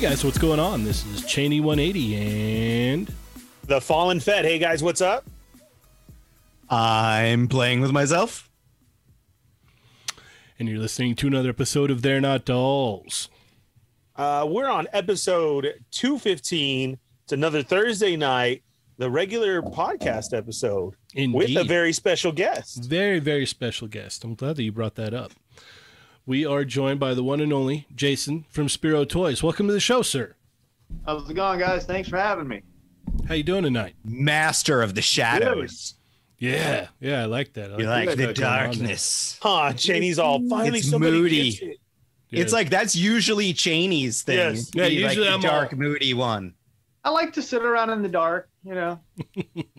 Hey guys, what's going on? This is Cheney 180 and The Fallen Fed. Hey guys, what's up? I'm playing with myself. and you're listening to another episode of They're Not Dolls. Uh, we're on episode 215. It's another Thursday night, the regular podcast episode Indeed. with a very special guest. very, very special guest. I'm glad that you brought that up. We are joined by the one and only Jason from Spiro Toys. Welcome to the show, sir. How's it going, guys? Thanks for having me. How you doing tonight? Master of the shadows. Yeah, yeah, I like that. I You like like the you got going on there. darkness. Huh, Cheney's all finally It's somebody moody. gets it. Yeah. It's like that's usually Cheney's thing. Yes. Yeah, Be like usually the I'm dark, all- moody one. I like to sit around in the dark, you know.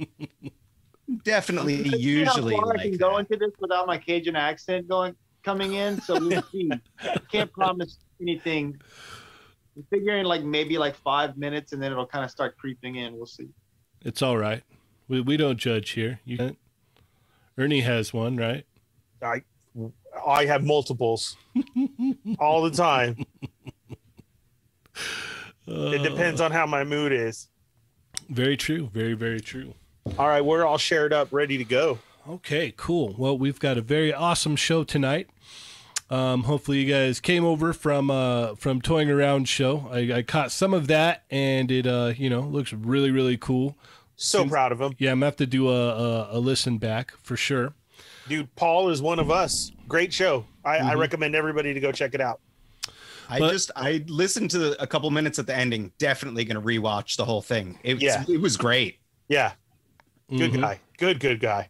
Definitely, Let's usually how far I like can that. go into this without my Cajun accent going coming in. So we'll see. Can't promise anything. I'm figuring like maybe like five minutes, and then it'll kind of start creeping in. We'll see. It's all right. We we don't judge here. You can't. Ernie has one, right? I, I have multiples all the time. Uh, it depends on how my mood is. Very true. Very very true. All right, we're all shared up, ready to go. Okay, cool. Well, we've got a very awesome show tonight. Um, hopefully, you guys came over from uh, from Toying Around show. I, I caught some of that, and it uh, you know looks really really cool. So Seems- proud of him. Yeah, I'm gonna have to do a, a, a listen back for sure. Dude, Paul is one of us. Great show. I, I Mhm. recommend everybody to go check it out. I But- just I listened to a couple minutes at the ending. Definitely gonna rewatch the whole thing. It, was- Yeah. it was great. Yeah, good Mhm. guy. Good, good guy.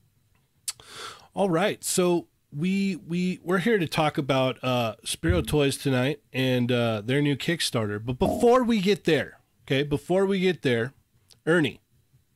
All right, so we we we're here to talk about uh, Spiro Toys tonight and uh, their new Kickstarter. But before we get there, okay, before we get there, Ernie,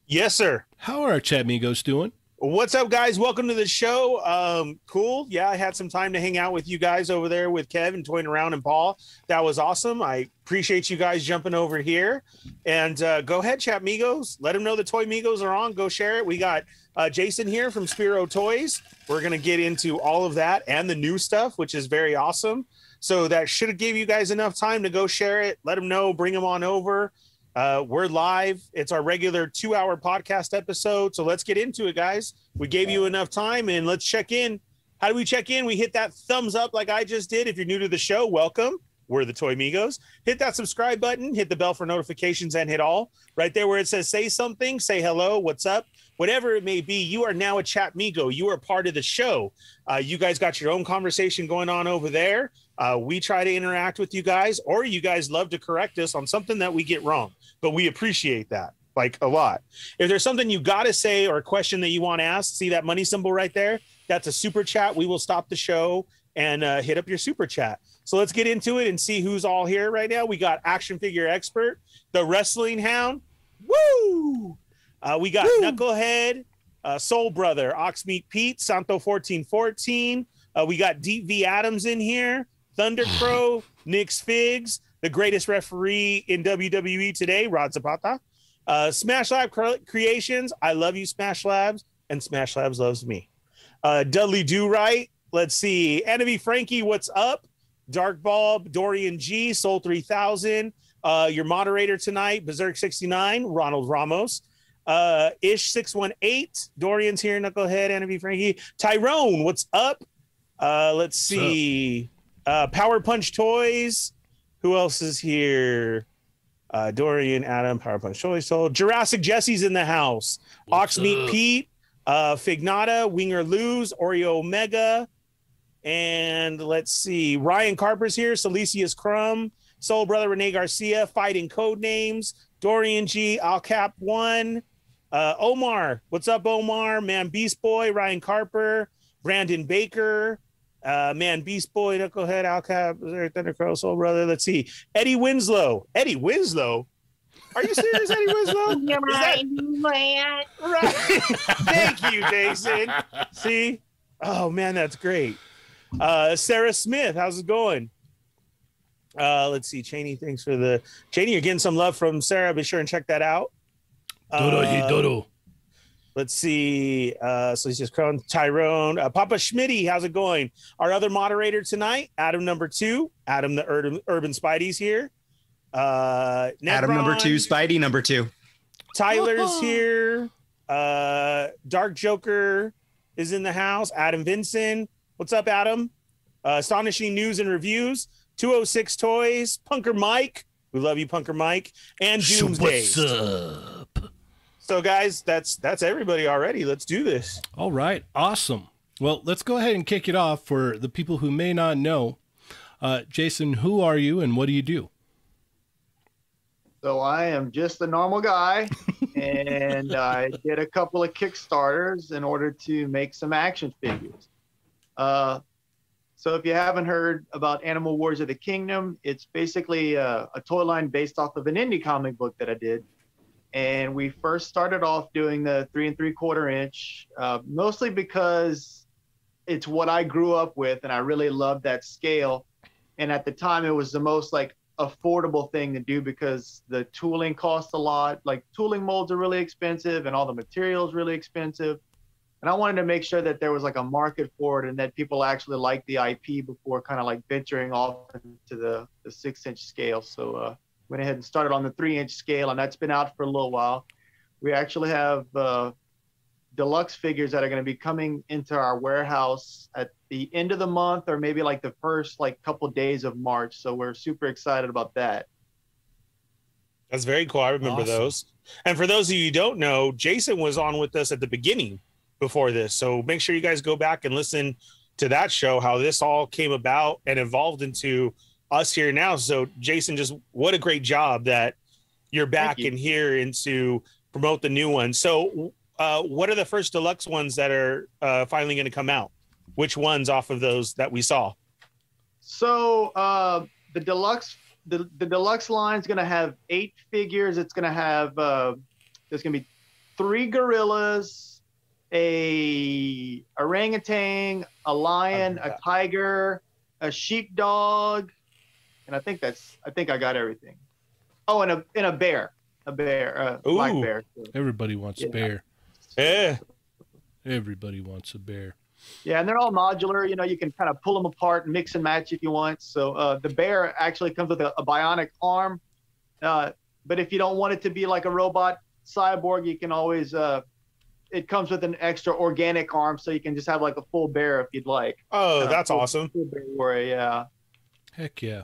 Yes, sir. how are our chat amigos doing? What's up, guys? Welcome to the show. Um, cool. Yeah, I had some time to hang out with you guys over there with Kev and toying around and Paul. That was awesome. I appreciate you guys jumping over here. And uh, go ahead, chat Migos. Let them know the Toy Migos are on. Go share it. We got uh, Jason here from Spiro Toys. We're gonna get into all of that and the new stuff, which is very awesome. So that should give you guys enough time to go share it. Let them know. Bring them on over. Uh, we're live. It's our regular two hour podcast episode. So let's get into it, guys. We gave you enough time and let's check in. How do we check in? We hit that thumbs up like I just did. If you're new to the show, welcome. We're the Toy Migos. Hit that subscribe button, hit the bell for notifications, and hit all. Right there where it says say something, say hello, what's up, whatever it may be. You are now a chat Migo. You are part of the show. Uh, you guys got your own conversation going on over there. Uh, we try to interact with you guys, or you guys love to correct us on something that we get wrong but we appreciate that like a lot. If there's something you got to say or a question that you want to ask, see that money symbol right there? That's a super chat. We will stop the show and uh, hit up your super chat. So let's get into it and see who's all here right now. We got action figure expert, the wrestling hound. Woo! Uh, we got Knucklehead, uh, Soul Brother, Oxmeat Pete, Santo 1414. Uh, we got Deep V Adams in here, Thunder Crow, Nick's Figs, the greatest referee in WWE today, Rod Zapata. Uh, Smash Lab Creations, I love you, Smash Labs, and Smash Labs loves me. Uh, Dudley Do Right, let's see. Enemy Frankie, what's up? Dark Bulb, Dorian G, Soul 3000. Uh, your moderator tonight, Berserk 69, Ronald Ramos. Uh, Ish 618, Dorian's here, Knucklehead, Enemy Frankie. Tyrone, what's up? Uh, let's up? see. Uh, Power Punch Toys. Who else is here? Uh, Dorian, Adam, Power Punch Toys. Soul. Jurassic Jesse's in the house. What's Oxmeat up? Pete, uh, Fignata, Winger Lose, Oreo Omega, and let's see, Ryan Carper's here, Silesius Crumb, Soul Brother Renee Garcia, Fighting Code Names, Dorian G, Alcap One, uh, Omar, what's up, Omar? Man Beast Boy, Ryan Carper, Brandon Baker, uh, Man Beast Boy, Knucklehead, Alcap, Berserk, Thunder Crow, Soul Brother. Let's see, Eddie Winslow, Eddie Winslow. Are you serious, Eddie Winslow? Is that- Right. Thank you, Jason. See? Oh man, that's great. Uh Sarah Smith, how's it going? Uh let's see. Cheney, thanks for the Cheney, you're getting some love from Sarah. Be sure and check that out. Dodo, Uh, dodo. Let's see. Uh, so he's just Crown Tyrone. Uh, Papa Schmitty, how's it going? Our other moderator tonight, Adam number two, Adam the Urban, Urban Spidey's here. Uh, Adam number two, Spidey number two. Tyler's here. Uh, Dark Joker is in the house. Adam Vinson. What's up, Adam? Uh, astonishing news and reviews. 206 Toys. Punker Mike. We love you, Punker Mike. And Doomsday. What's up? So, guys, that's that's everybody already. Let's do this. All right, awesome. Well, let's go ahead and kick it off for the people who may not know. Uh, Jason, who are you and what do you do? So I am just a normal guy, and I did a couple of Kickstarters in order to make some action figures. Uh, so if you haven't heard about Animal Warriors of the Kingdom, it's basically a, a toy line based off of an indie comic book that I did. And we first started off doing the three and three quarter inch, uh, mostly because it's what I grew up with, and I really loved that scale. And at the time, it was the most like affordable thing to do because the tooling costs a lot. Like tooling molds are really expensive and all the materials really expensive. And I wanted to make sure that there was like a market for it and that people actually liked the IP before kind of like venturing off into the, the six inch scale. So uh, went ahead and started on the three inch scale and that's been out for a little while. We actually have uh, deluxe figures that are going to be coming into our warehouse at the end of the month or maybe like the first like couple days of March. So we're super excited about that. That's very cool. I remember Awesome. those. And for those of you who don't know, Jason was on with us at the beginning before this. So make sure you guys go back and listen to that show, how this all came about and evolved into us here now. So Jason, just what a great job that you're back you. and here and to promote the new one. So uh, what are the first deluxe ones that are uh, finally going to come out? Which ones off of those that we saw? So uh, the deluxe the, the deluxe line is going to have eight figures. It's going to have uh, there's going to be three gorillas, a orangutan, a lion, a tiger, a sheepdog, and I think that's I think I got everything. Oh, and a and a bear, a bear, a black Ooh. bear. Everybody wants a bear. Yeah. Everybody wants a bear. Yeah, and they're all modular. You know, you can kind of pull them apart and mix and match if you want. So uh, the bear actually comes with a, a bionic arm. Uh, but if you don't want it to be like a robot cyborg, you can always. Uh, it comes with an extra organic arm, so you can just have like a full bear if you'd like. Oh, Uh, that's full- awesome. full bear warrior, yeah. Heck yeah.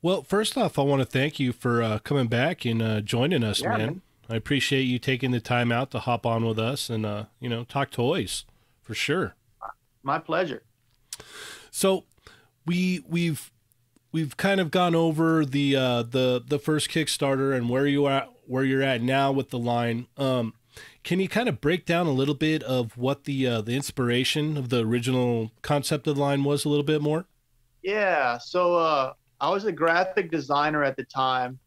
Well, first off, I want to thank you for uh, coming back and uh, joining us, Yeah, man. man. I appreciate you taking the time out to hop on with us and uh, you know talk toys for sure. My pleasure. So we we've we've kind of gone over the uh, the the first Kickstarter and where you are where you're at now with the line. Um, can you kind of break down a little bit of what the uh, the inspiration of the original concept of the line was a little bit more? Yeah. So uh, I was a graphic designer at the time.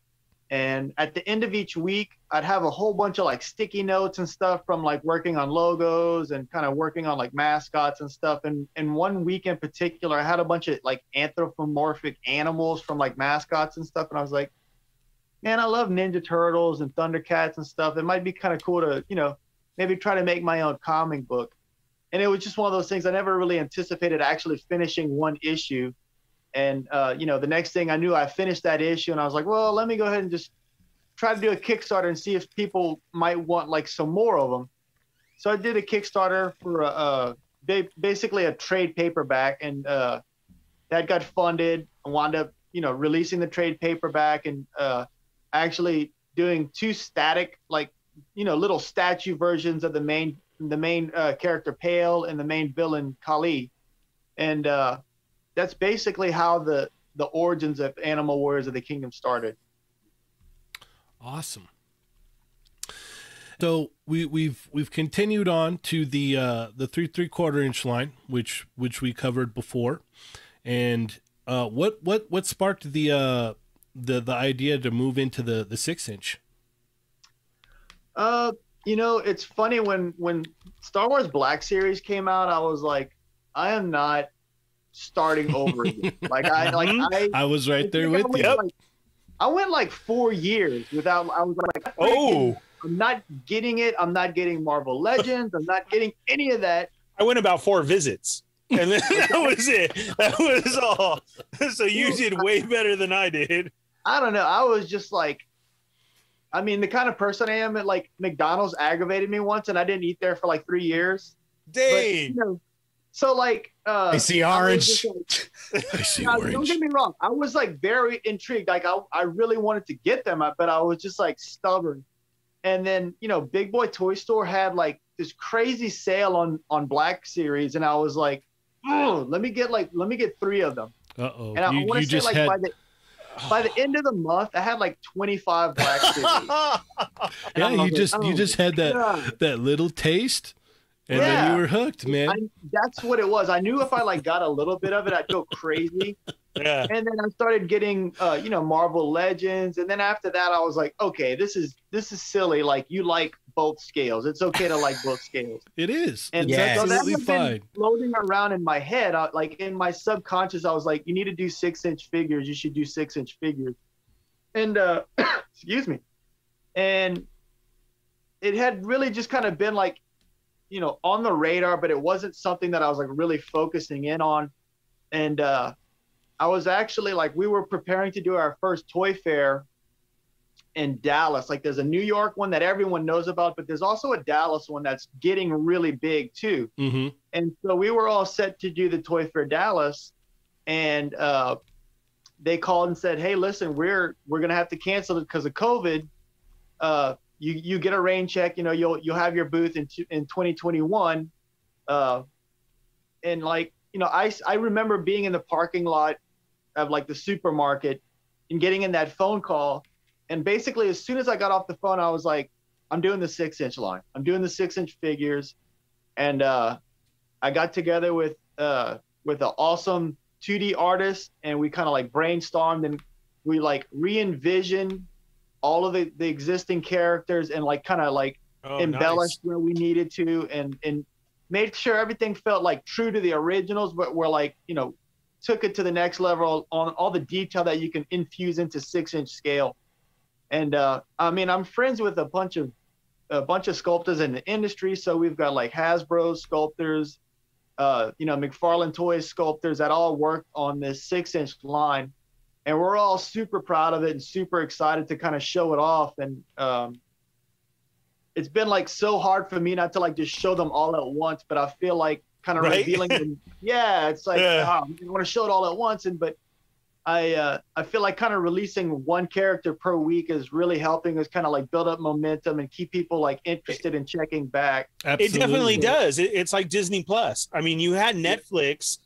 And at the end of each week, I'd have a whole bunch of like sticky notes and stuff from like working on logos and kind of working on like mascots and stuff. And and one week in particular, I had a bunch of like anthropomorphic animals from like mascots and stuff. And I was like, man, I love Ninja Turtles and Thundercats and stuff. It might be kind of cool to, you know, maybe try to make my own comic book. And it was just one of those things I never really anticipated actually finishing one issue. And uh, you know, the next thing I knew, I finished that issue, and I was like, well, let me go ahead and just try to do a Kickstarter and see if people might want like some more of them. So I did a Kickstarter for a, a basically a trade paperback, and uh, that got funded. I wound up, you know, releasing the trade paperback and uh, actually doing two static, like you know, little statue versions of the main the main uh, character Pale and the main villain Kali, and uh, that's basically how the the origins of Animal Warriors of the Kingdom started. Awesome. So we, we've we've continued on to the uh, the three three quarter inch line, which which we covered before, and uh, what what what sparked the uh, the the idea to move into the the six inch? Uh, you know, it's funny when when Star Wars Black Series came out, I was like, I am not starting over again. like I like I I was right there with went, you. like- I went like four years without. I was like, Oh, I'm not getting it. I'm not getting Marvel Legends. I'm not getting any of that. I went about four visits. And then that was it. That was all. So you did way better than I did. I don't know. I was just like, I mean, the kind of person I am. at Like McDonald's aggravated me once, and I didn't eat there for like three years. But, you know, so like, uh, I see orange. just like- I see Now, don't get me wrong. I was like very intrigued. Like I, I really wanted to get them, but I was just like stubborn. And then you know, Big Bad Toy Store had like this crazy sale on on Black Series, and I was like, oh, let me get like let me get three of them. Uh oh. And I You, want you to say just like had by the by the end of the month, I had like 25 Black Series. And yeah. You was just like, you oh, just had that God. that little taste, and then you were hooked, man. I, that's what it was. I knew if I like got a little bit of it, I'd go crazy. yeah. and then I started getting uh, you know Marvel Legends, and then after that I was like, okay, this is this is silly. Like you like both scales. It's okay to like both scales. It is. And it's Yeah. so that absolutely has been fine. floating around in my head, I, like in my subconscious. I was like, you need to do six inch figures. You should do six inch figures. And uh, excuse me, and it had really just kind of been like, you know, on the radar, but it wasn't something that I was like really focusing in on. And uh, I was actually like, we were preparing to do our first toy fair in Dallas. Like, there's a New York one that everyone knows about, but there's also a Dallas one that's getting really big too. hmm And so we were all set to do the Toy Fair Dallas, and uh, they called and said, "Hey, listen, we're we're gonna have to cancel it because of COVID. Uh, you you get a rain check. You know, you'll you'll have your booth in two- in 2021." Uh, and like you know, I I remember being in the parking lot of like the supermarket and getting in that phone call, and basically as soon as I got off the phone, I was like, "I'm doing the six inch line. I'm doing the six inch figures," and uh, I got together with uh with an awesome 2D artist and we kind of like brainstormed and we like re-envisioned all of the, the existing characters and like kind of like Oh, embellished where we needed to and and made sure everything felt like true to the originals but we're like you know took it to the next level on all the detail that you can infuse into six inch scale and uh i mean i'm friends with a bunch of a bunch of sculptors in the industry so we've got like hasbro sculptors uh you know mcfarlane toys sculptors that all work on this six inch line and we're all super proud of it and super excited to kind of show it off and um it's been like so hard for me not to like just show them all at once, but I feel like kind of Right? revealing them. Yeah, it's like Yeah. ah, I want to show it all at once, and but I uh, I feel like kind of releasing one character per week is really helping us kind of like build up momentum and keep people like interested in checking back. Absolutely. It definitely does. It, it's like Disney Plus. I mean, you had Netflix,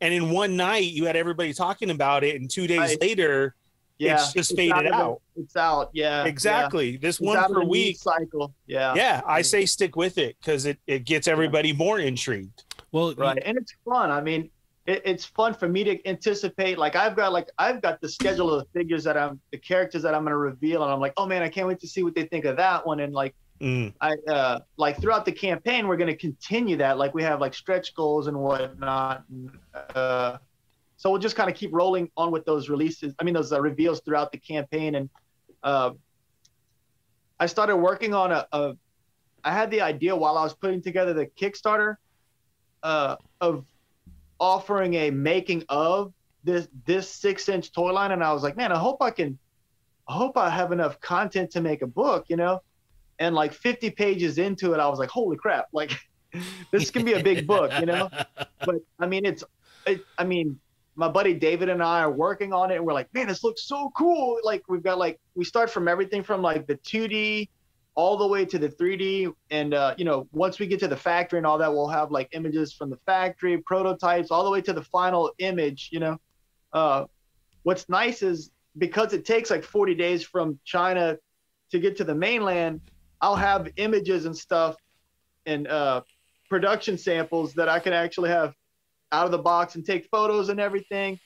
and in one night you had everybody talking about it, and two days Right. later, Yeah, It's just faded of the- out. It's out. Yeah, exactly. This It's one out per week. cycle. Yeah, Yeah, I say stick with it because it, it gets everybody more intrigued. Well, right and it's fun i mean it, it's fun for me to anticipate like i've got like i've got the schedule of the figures that i'm the characters that i'm going to reveal and i'm like oh man i can't wait to see what they think of that one and like Mm. i uh like throughout the campaign we're going to continue that like we have like stretch goals and whatnot and, uh so we'll just kind of keep rolling on with those releases i mean those uh, reveals throughout the campaign and uh i started working on a, a i had the idea while i was putting together the kickstarter uh, of offering a making of this this six inch toy line, and I was like, man, I hope I can, I hope I have enough content to make a book, you know. And like 50 pages into it, I was like, holy crap, like this can be a big book, you know. But I mean, it's, it, I mean, my buddy David and I are working on it, and we're like, man, this looks so cool. Like we've got like we start from everything from like the 2D all the way to the 3D. And uh, you know, once we get to the factory and all that, we'll have like images from the factory, prototypes, all the way to the final image. You know, uh, what's nice is because it takes like 40 days from China to get to the mainland, I'll have images and stuff and uh, production samples that I can actually have out of the box and take photos and everything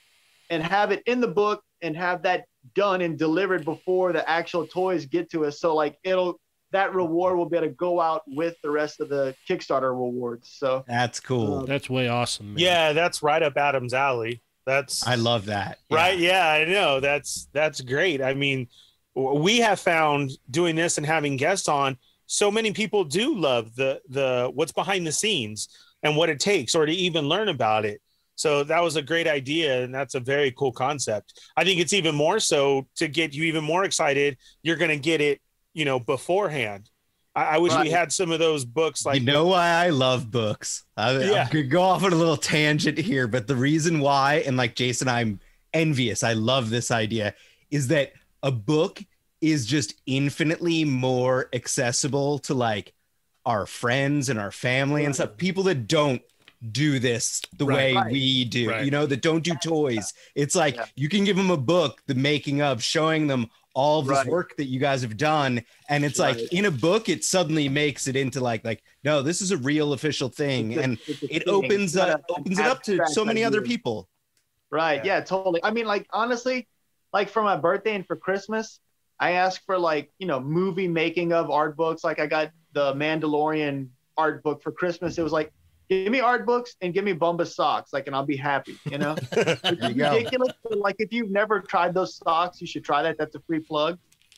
and have it in the book and have that done and delivered before the actual toys get to us. So like it'll that reward will be able to go out with the rest of the Kickstarter rewards. So That's cool. Um, that's way awesome. Man. Yeah, that's right up Adam's alley. That's I love that. right. Yeah, I know. That's that's great. I mean, we have found doing this and having guests on. So many people do love the the what's behind the scenes and what it takes, or to even learn about it. So that was a great idea, and that's a very cool concept. I think it's even more so to get you even more excited. You're going to get it, you know, beforehand. I, I wish we Right. had some of those books. Like, you know why I love books? I, Yeah. I'm go off on a little tangent here, but the reason why, and like Jason, I'm envious. I love this idea. Is that a book is just infinitely more accessible to like our friends and our family and stuff. People that don't do this the Right. way Right. we do, Right. you know, that don't do toys. It's like Yeah. you can give them a book, the making of, showing them all of this Right. work that you guys have done and it's like in a book it suddenly makes it into like like no this is a real official thing It's and it's a it thing. opens It's uh, opens it up to so many other people Right. Yeah. Yeah. totally. I mean, like honestly, like for my birthday and for Christmas, I asked for like, you know, movie making of art books. Like I got the Mandalorian art book for Christmas. It was like, give me art books and give me Bombas socks, like, and I'll be happy, you know? there you Ridiculous. but, Like if you've never tried those socks, you should try that. That's a free plug.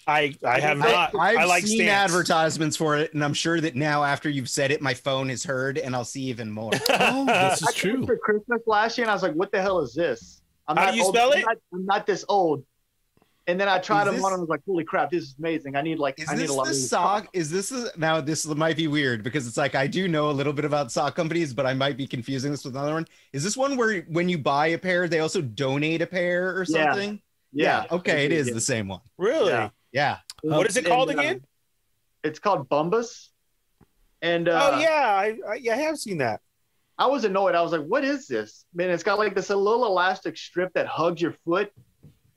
I, I have I, not. I've I like seen stamps. advertisements for it, and I'm sure that now, after you've said it, my phone has heard, and I'll see even more. Oh, this is I true. for Christmas last year, and I was like, what the hell is this? I'm How not do you old- spell I'm it? not- I'm not this old. And then I tried Is them this- on and I was like, holy crap, this is amazing. I need like I need a lot of these sock? Is this a, now? This might be weird because it's like I do know a little bit about sock companies, but I might be confusing this with another one. Is this one where when you buy a pair, they also donate a pair or Yeah. something? Yeah. Okay, it is Yeah. the same one. really? Yeah. Yeah. What is it And, called uh, again? It's called Bombas. And uh, oh yeah, I, I, yeah, I have seen that. I was annoyed. I was like, what is this? Man, it's got like this little elastic strip that hugs your foot.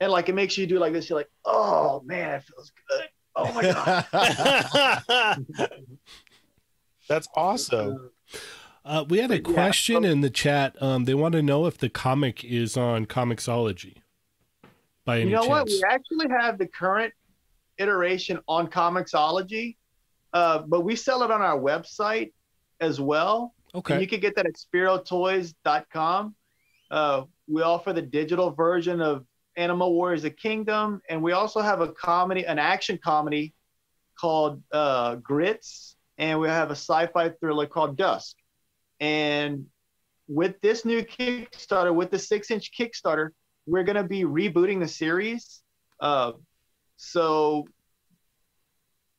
And like it makes you do like this. You're like, oh man, it feels good. Oh my god. That's awesome. Uh, we had a question so- in the chat. Um, they want to know if the comic is on Comixology. By any you know what? We actually have the current iteration on Comixology, uh, but we sell it on our website as well. Okay. And you can get that at spirotoys.com. Uh, we offer the digital version of Animal Warriors: The Kingdom, and we also have a comedy, an action comedy called uh, Grits, and we have a sci-fi thriller called Dusk. And with this new Kickstarter, with the six-inch Kickstarter, we're going to be rebooting the series. Uh, so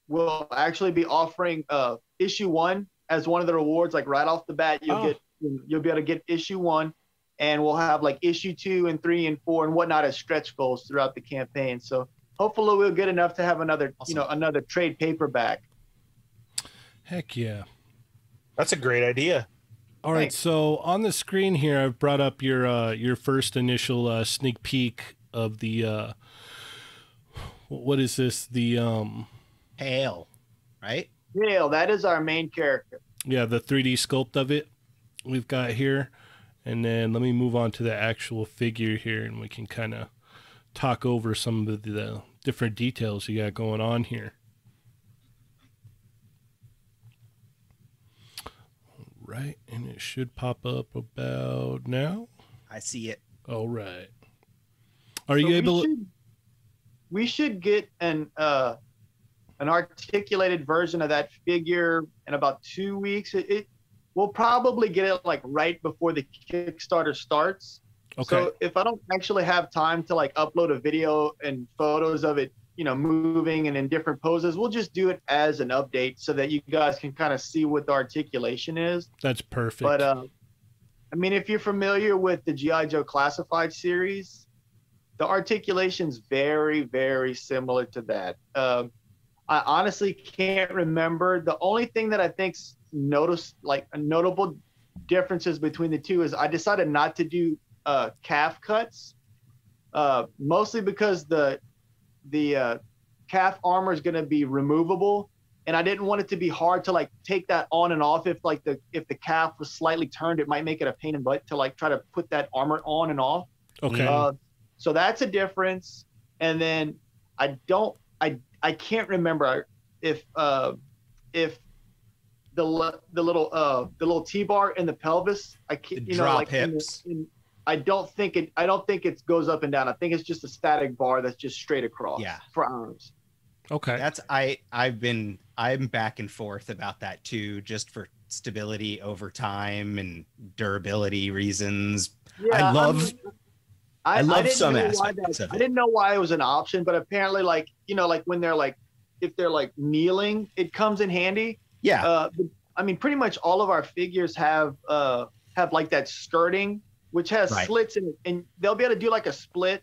we'll actually be offering uh, issue one as one of the rewards. Like right off the bat, you'll Oh. get you'll be able to get issue one, and we'll have like issue two and three and four and whatnot as stretch goals throughout the campaign. So hopefully we'll get enough to have another Awesome. you know another trade paperback. Heck yeah. That's a great idea. All right. Thanks. So on the screen here, I've brought up your uh, your first initial uh, sneak peek of the. Uh, what is this? The um, Pale, right? Hale, that is our main character. yeah, the 3D sculpt of it we've got here, and then let me move on to the actual figure here, and we can kind of talk over some of the different details you got going on here. Right, and it should pop up about now. I see it. All right. Are So you we able? should- we should get an uh, an articulated version of that figure in about two weeks. It, it we'll probably get it like right before the Kickstarter starts. Okay. So if I don't actually have time to like upload a video and photos of it, you know, moving and in different poses, we'll just do it as an update so that you guys can kind of see what the articulation is. That's perfect. But uh, I mean, if you're familiar with the GI Joe Classified series, the articulation's very, very similar to that. Um, I honestly can't remember. The only thing that I think's notice, like notable differences between the two, is I decided not to do uh, calf cuts, uh, mostly because the the uh, calf armor is going to be removable and I didn't want it to be hard to like take that on and off. If like the if the calf was slightly turned, it might make it a pain in the butt to like try to put that armor on and off. okay. Uh, so that's a difference. And then I don't I I can't remember if uh if the le- the little uh the little T bar in the pelvis I The can't you know drop like in the- in- I don't think it I don't think it goes up and down. I think it's just a static bar that's just straight across Yeah. for arms. okay. That's I I've been I'm back and forth about that too, just for stability over time and durability reasons. I love- mean, I, I love didn't some know aspects that- of I didn't know why it was an option, but apparently, like you know, like when they're like, if they're like kneeling, it comes in handy. Yeah. Uh, I mean, pretty much all of our figures have uh have like that skirting, which has Right. slits in it, and they'll be able to do like a split,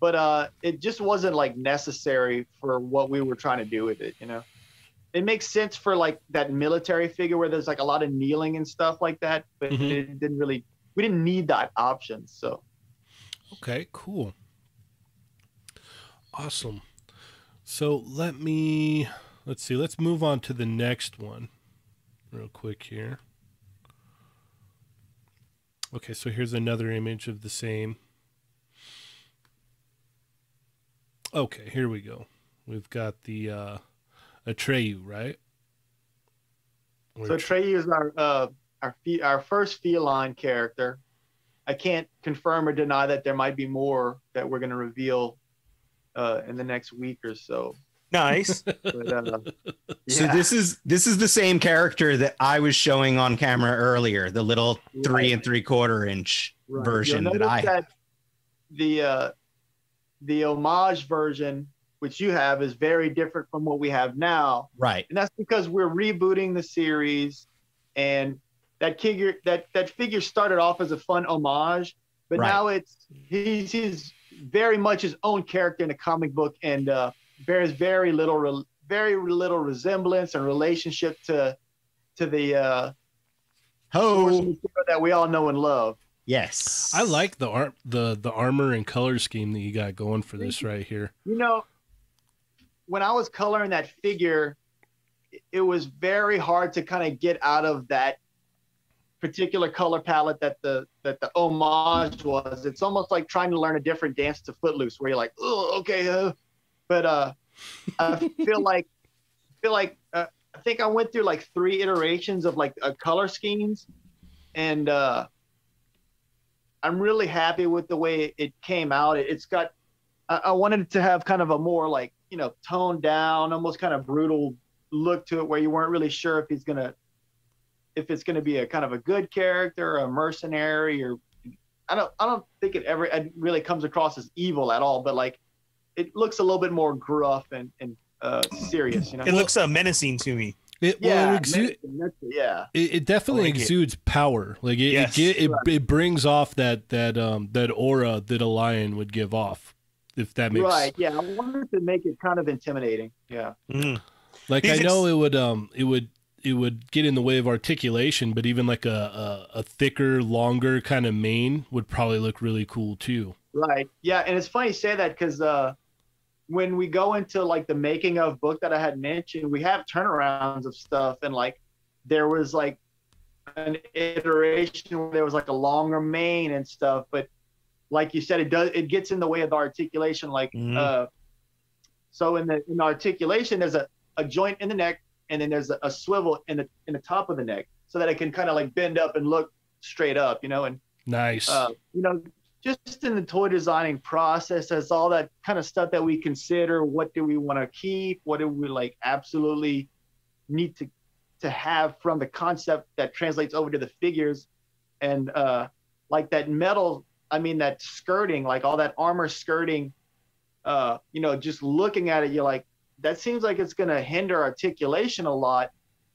but uh, it just wasn't like necessary for what we were trying to do with it. You know, it makes sense for like that military figure where there's like a lot of kneeling and stuff like that, but Mhm. it didn't really. We didn't need that option, so. Okay, cool. Awesome. So let me let's see, let's move on to the next one real quick here. Okay, so here's another image of the same. Okay, here we go. We've got the uh Atreyu, right? Or So Atreyu is our uh, our fe- our first feline character. I can't confirm or deny that there might be more that we're going to reveal uh, in the next week or so. Nice. But, uh, So this is this is the same character that I was showing on camera earlier, the little three Right. and three quarter inch right. version You'll that I have. the uh, the homage version, which you have, is very different from what we have now. Right. and that's because we're rebooting the series and that figure that that figure started off as a fun homage but Right. now it's he's he's very much his own character in a comic book and uh bears very little re- very little resemblance and relationship to to the uh source Ho. that we all know and love Yes. I like the ar- the the armor and color scheme that you got going for this right here. you know when i was coloring that figure it was very hard to kind of get out of that particular color palette that the that the homage was it's almost like trying to learn a different dance to footloose where you're like oh okay uh, but uh i feel like feel like uh, i think i went through like three iterations of like uh, color schemes. And uh i'm really happy with the way it came out. It, it's got I, I wanted to have kind of a more like you know toned down, almost kind of brutal look to it, where you weren't really sure if he's gonna, if it's gonna be a kind of a good character, or a mercenary, or I don't I don't think it ever it really comes across as evil at all, but like it looks a little bit more gruff and and uh, serious, you know. it looks uh, menacing to me. It, well, yeah, it, exu- that's- yeah, it, it definitely I like it. exudes power. Like it, Yes. it, it, Right. it brings off that that um that aura that a lion would give off. If that makes right. Yeah, I wanted to make it kind of intimidating. Yeah. Mhm. like These I know ex- it would um it would it would get in the way of articulation, but even like a a, a thicker, longer kind of mane would probably look really cool too. Right. Yeah, and it's funny you say that because uh, when we go into like the making of book that I had mentioned, we have turnarounds of stuff, and like there was like an iteration where there was like a longer mane and stuff, but like you said, it does it gets in the way of the articulation. Like Mhm. uh, so in the in the articulation, there's a, a joint in the neck, and then there's a, a swivel in the in the top of the neck, so that it can kind of like bend up and look straight up, you know, and Nice. uh, you know, just in the toy designing process, as all that kind of stuff that we consider. What do we want to keep? What do we like absolutely need to to have from the concept that translates over to the figures, and uh, like that metal. I mean, that skirting, like all that armor skirting. Uh, you know, just looking at it, you're like, that seems like it's going to hinder articulation a lot.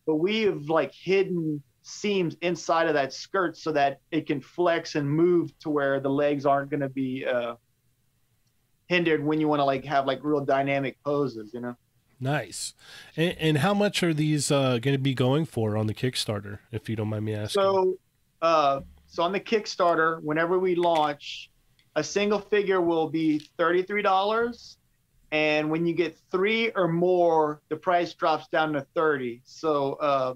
But we have like hidden seams inside of that skirt so that it can flex and move to where the legs aren't going to be uh, hindered when you want to like have like real dynamic poses, you know. nice. And, and how much are these uh, going to be going for on the Kickstarter, if you don't mind me asking? So, uh, so on the Kickstarter, whenever we launch, a single figure will be thirty-three dollars, and when you get three or more, the price drops down to thirty. So, uh,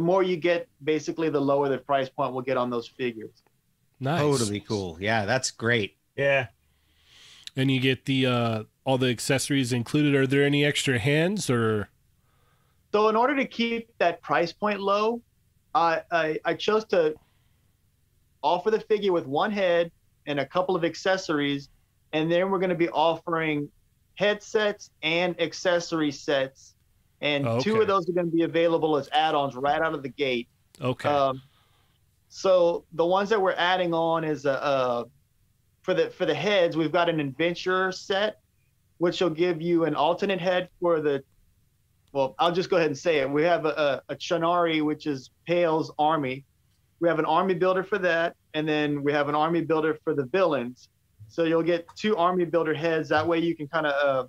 the more you get, basically, the lower the price point will get on those figures. nice. Totally cool. Yeah, that's great. Yeah. And you get the uh, all the accessories included. Are there any extra hands or? So in order to keep that price point low, I, I I chose to offer the figure with one head and a couple of accessories, and then we're going to be offering headsets and accessory sets, and two Okay. of those are going to be available as add-ons right out of the gate. Okay. Um, So the ones that we're adding on is a, uh for the for the heads, we've got an adventure set, which will give you an alternate head for the. Well, I'll just go ahead and say it. We have a, a, a Channari, which is Pale's army. We have an army builder for that, and then we have an army builder for the villains. So you'll get two army builder heads. That way you can kind of uh,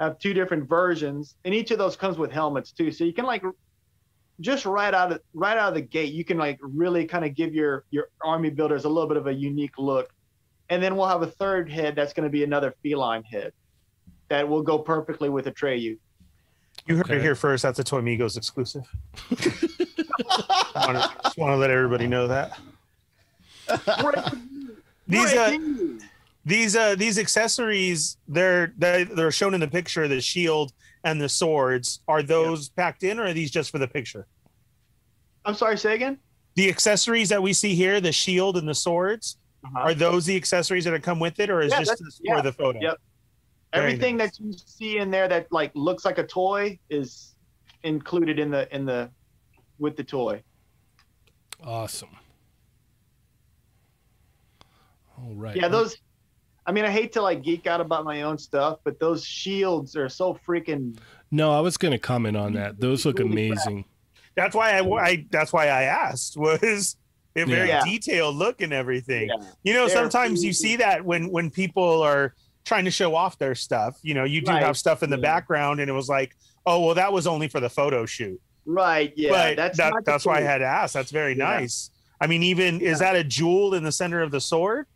have two different versions, and each of those comes with helmets too. So you can like just right out of right out of the gate, you can like really kind of give your your army builders a little bit of a unique look. And then we'll have a third head that's going to be another feline head that will go perfectly with a Atreyu. You heard Okay. it here first. That's a Toy Migos exclusive. wanna, just want to let everybody know that. These uh, these uh these accessories they're they're, they're shown in the picture the shield and the swords are those packed in or are these just for the picture I'm sorry, say again. the accessories that we see here the shield and the swords are those the accessories that come with it or is Yeah, just that's- this for yeah, the photo yep. Very Everything nice. that you see in there that like looks like a toy is included in the in the with the toy. Awesome. All right. Yeah, those. I mean, I hate to like geek out about my own stuff, but those shields are so freaking. No, I was going to comment on that. Those look Holy crap. amazing. that's why I, I that's why i asked was a very Yeah. detailed look and everything Yeah. you know They're sometimes you see that when when people are trying to show off their stuff you know you do Right. have stuff in the Yeah. background and it was like oh well that was only for the photo shoot Right. Yeah. but that's that, that's why i had asked. that's very Yeah. nice i mean even is that a jewel in the center of the sword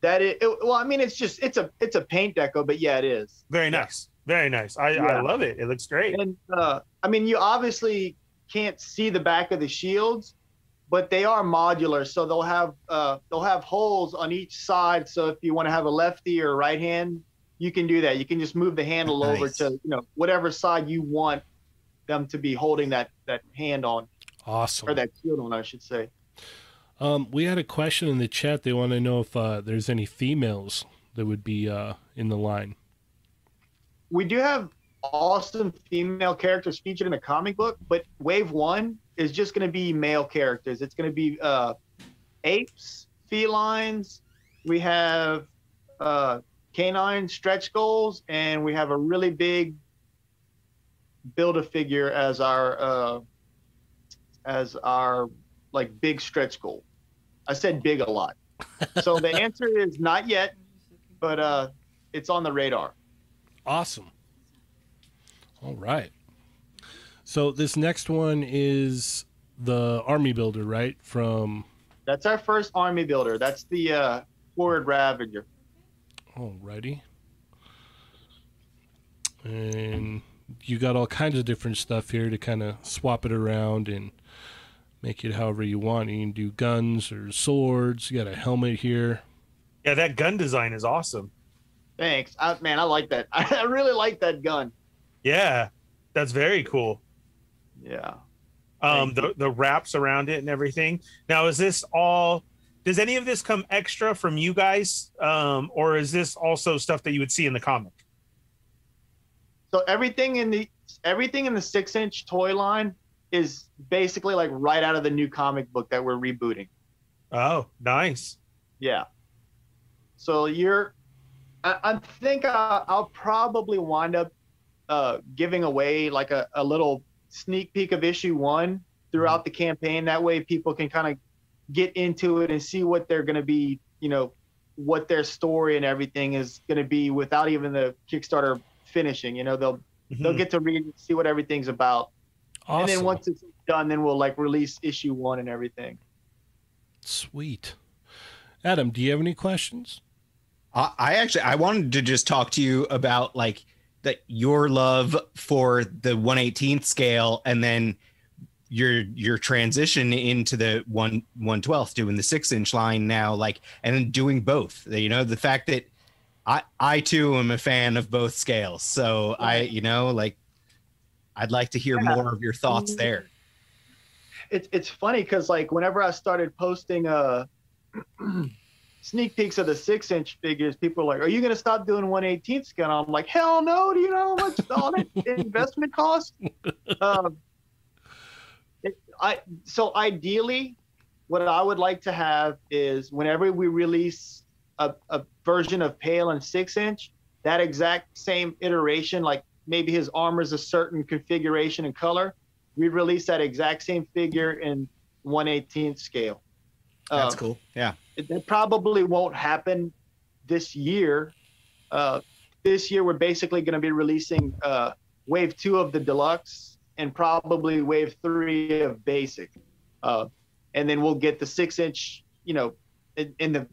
That is. It, well, I mean, it's just it's a it's a paint deco, but yeah, it is. very nice very nice i, I love it it looks great And uh, I mean, you obviously can't see the back of the shields, but they are modular, so they'll have uh, they'll have holes on each side. So if you want to have a lefty or right hand, you can do that. You can just move the handle over to you know whatever side you want them to be holding that that hand on Awesome. or that shield on, I should say. Um, we had a question in the chat. They want to know if uh, there's any females that would be uh, in the line. we do have awesome female characters featured in the comic book, but Wave One is just going to be male characters. It's going to be uh, apes, felines. We have uh, canine stretch goals, and we have a really big build a figure as our uh, as our like big stretch goal. I said big a lot. So the answer is not yet, but uh, it's on the radar. Awesome. All right. So this next one is the army builder, right? From That's our first army builder. That's the uh, Forward Ravager. Alrighty. And you got all kinds of different stuff here to kind of swap it around and make it however you want. You can do guns or swords. You got a helmet here. yeah that gun design is awesome Thanks, I, man. I like that. I really like that gun. yeah that's very cool Yeah. um the, the wraps around it and everything now is this all does any of this come extra from you guys um or is this also stuff that you would see in the comic So everything in the everything in the six inch toy line is basically like right out of the new comic book that we're rebooting. oh nice Yeah. So you're, I, I think I, I'll probably wind up uh, giving away like a, a little sneak peek of issue one throughout the campaign. That way people can kind of get into it and see what they're going to be, you know, what their story and everything is going to be without even the Kickstarter finishing. You know, they'll they'll Mhm. get to read, see what everything's about, Awesome. and then once it's done, then we'll like release issue one and everything. Sweet. Adam, do you have any questions? I I actually I wanted to just talk to you about like that your love for the 118th scale and then your your transition into the one 112th doing the six inch line now like and then doing both you know the fact that I I too am a fan of both scales so I you know like I'd like to hear Yeah. more of your thoughts there it's it's funny because like whenever I started posting uh sneak peeks of the six inch figures, people are like, "Are you gonna stop doing 118th scale?" I'm like, "Hell no! Do you know how much all that investment cost?" Um, it, I so ideally, what I would like to have is whenever we release a, a version of Pale and Six Inch, that exact same iteration, like maybe his armor is a certain configuration and color, we release that exact same figure in 118th scale. That's Uh, cool. Yeah. it, that probably won't happen this year. Uh, this year, we're basically going to be releasing uh, wave two of the deluxe and probably wave three of basic. Uh, and then we'll get the six inch, you know, in, in the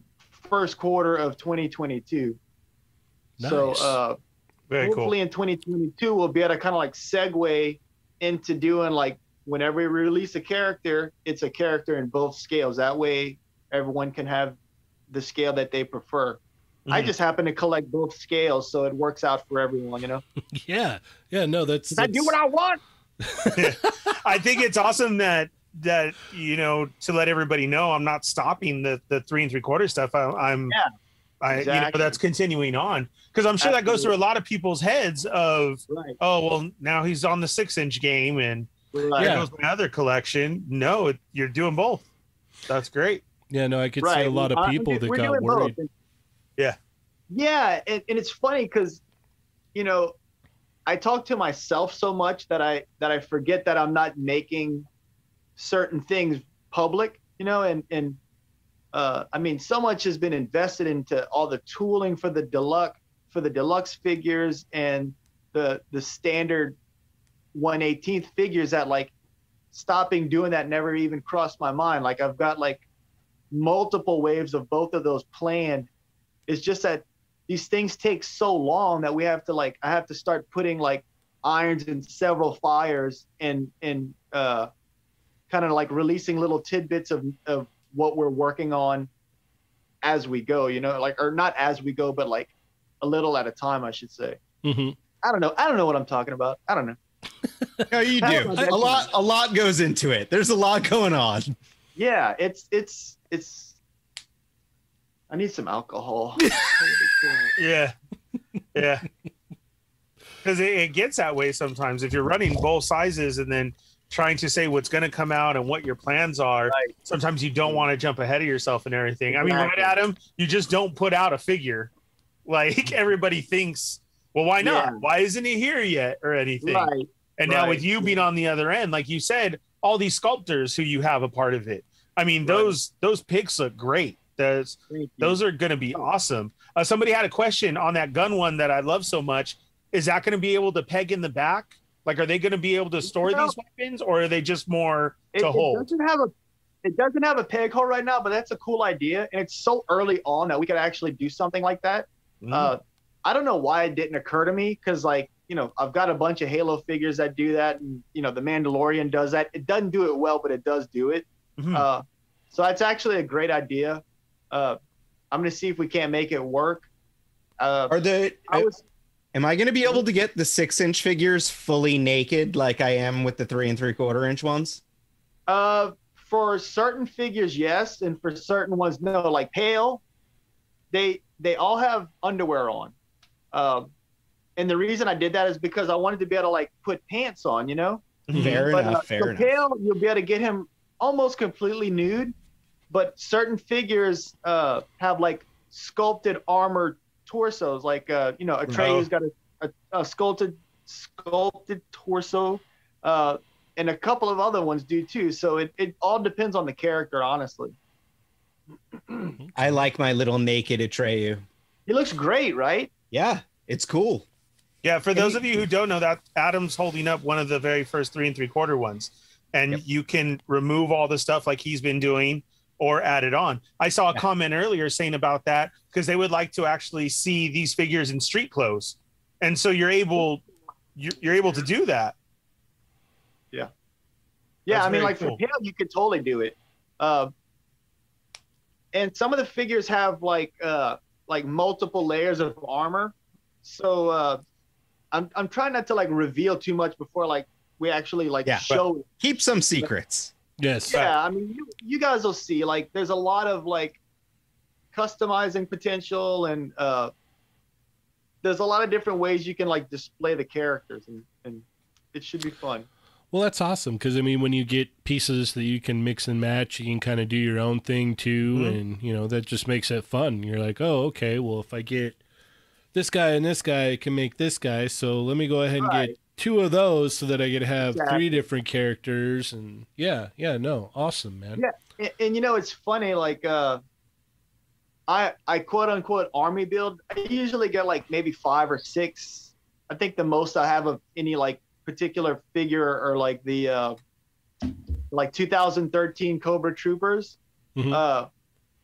first quarter of 2022. So Nice. uh, Very hopefully in 2022, we'll be able to kind of like segue into doing like whenever we release a character, it's a character in both scales. That way, everyone can have the scale that they prefer. I Mhm. just happen to collect both scales, so it works out for everyone. You know, Yeah, yeah, no, that's, I do what I want. I think it's awesome that that you know to let everybody know I'm not stopping the the three and three quarter stuff. I, I'm Yeah, I you know that's continuing on because I'm sure that goes through a lot of people's heads of Right. oh well now he's on the six inch game and Right. there goes my other collection. No, it, you're doing both. That's great. yeah, no, I could right. see a lot of Uh, people we're- that got doing both. worried. And- Yeah. Yeah, and, and it's funny because, you know, I talk to myself so much that I that I forget that I'm not making certain things public. You know, and and uh, I mean, so much has been invested into all the tooling for the deluxe for the deluxe figures and the the standard 118th figures that like stopping doing that never even crossed my mind. Like I've got like multiple waves of both of those planned. It's just that these things take so long that we have to like I have to start putting like irons in several fires and and uh kind of like releasing little tidbits of of what we're working on as we go, you know, like or not as we go, but like a little at a time, I should say. hmm I don't know. I don't know what I'm talking about. I don't know. No, you do. A lot. A lot goes into it. There's a lot going on. Yeah, it's it's it's. I need some alcohol. Yeah. Yeah. Because it, it gets that way sometimes. If you're running both sizes and then trying to say what's going to come out and what your plans are, Right. sometimes you don't want to jump ahead of yourself and everything. I mean, right, Adam? You just don't put out a figure. Like everybody thinks, well, why not? Yeah. Why isn't he here yet or anything? right. And now with you being on the other end, like you said, all these sculptors who you have a part of it. I mean, those those pics look great. Those those are going to be awesome. Uh, somebody had a question on that gun one that I love so much. Is that going to be able to peg in the back? Like, are they going to be able to store No. these weapons, or are they just more it, to it hold? doesn't have a it doesn't have a peg hole right now, but that's a cool idea, and it's so early on that we could actually do something like that. Mhm. Uh, I don't know why it didn't occur to me because like you know I've got a bunch of Halo figures that do that, and you know the Mandalorian does that. It doesn't do it well, but it does do it. Mhm. Uh, so that's actually a great idea. Uh, I'm gonna see if we can't make it work. Uh, Are the? I was Am I going to be able to get the six inch figures fully naked like I am with the three and three quarter inch ones? Uh, for certain figures, yes, and for certain ones, no. Like Pale, they they all have underwear on, um, and the reason I did that is because I wanted to be able to like put pants on, you know. Mhm. Fair But enough. uh, fair for enough. Pale, you'll be able to get him almost completely nude, but certain figures uh, have like sculpted armor torsos, like uh, you know, a Atreyu's got a, a, a sculpted sculpted torso. Uh, and a couple of other ones do too. So it, it all depends on the character, honestly. I like my little naked Atreyu. He looks great, right? Yeah, it's cool. Yeah, for those of you who don't know that, Adam's holding up one of the very first three and three quarter ones, and Yep. you can remove all the stuff like he's been doing or add it on. I saw a Yeah. comment earlier saying about that because they would like to actually see these figures in street clothes, and so you're able you're, you're able to do that. Yeah, That's I mean, like cool. for Pale, you could totally do it. Uh, and some of the figures have like uh, like multiple layers of armor. So uh, I'm I'm trying not to like reveal too much before like we actually like Yeah, show. Keep some secrets. Yes. Yeah, I mean, you, you guys will see. Like, there's a lot of like customizing potential, and uh, there's a lot of different ways you can like display the characters, and, and it should be fun. Well, that's awesome because I mean, when you get pieces that you can mix and match, you can kind of do your own thing too, Mhm. and you know that just makes it fun. You're like, oh, okay, well, if I get this guy and this guy, I can make this guy. So let me go ahead and Right. get two of those so that I could have Exactly. three different characters. And yeah, yeah, no, awesome, man. Yeah. and, and you know it's funny like uh i i quote unquote army build i usually get like maybe five or six i think the most i have of any like particular figure or like the uh like 2013 cobra troopers Mhm. uh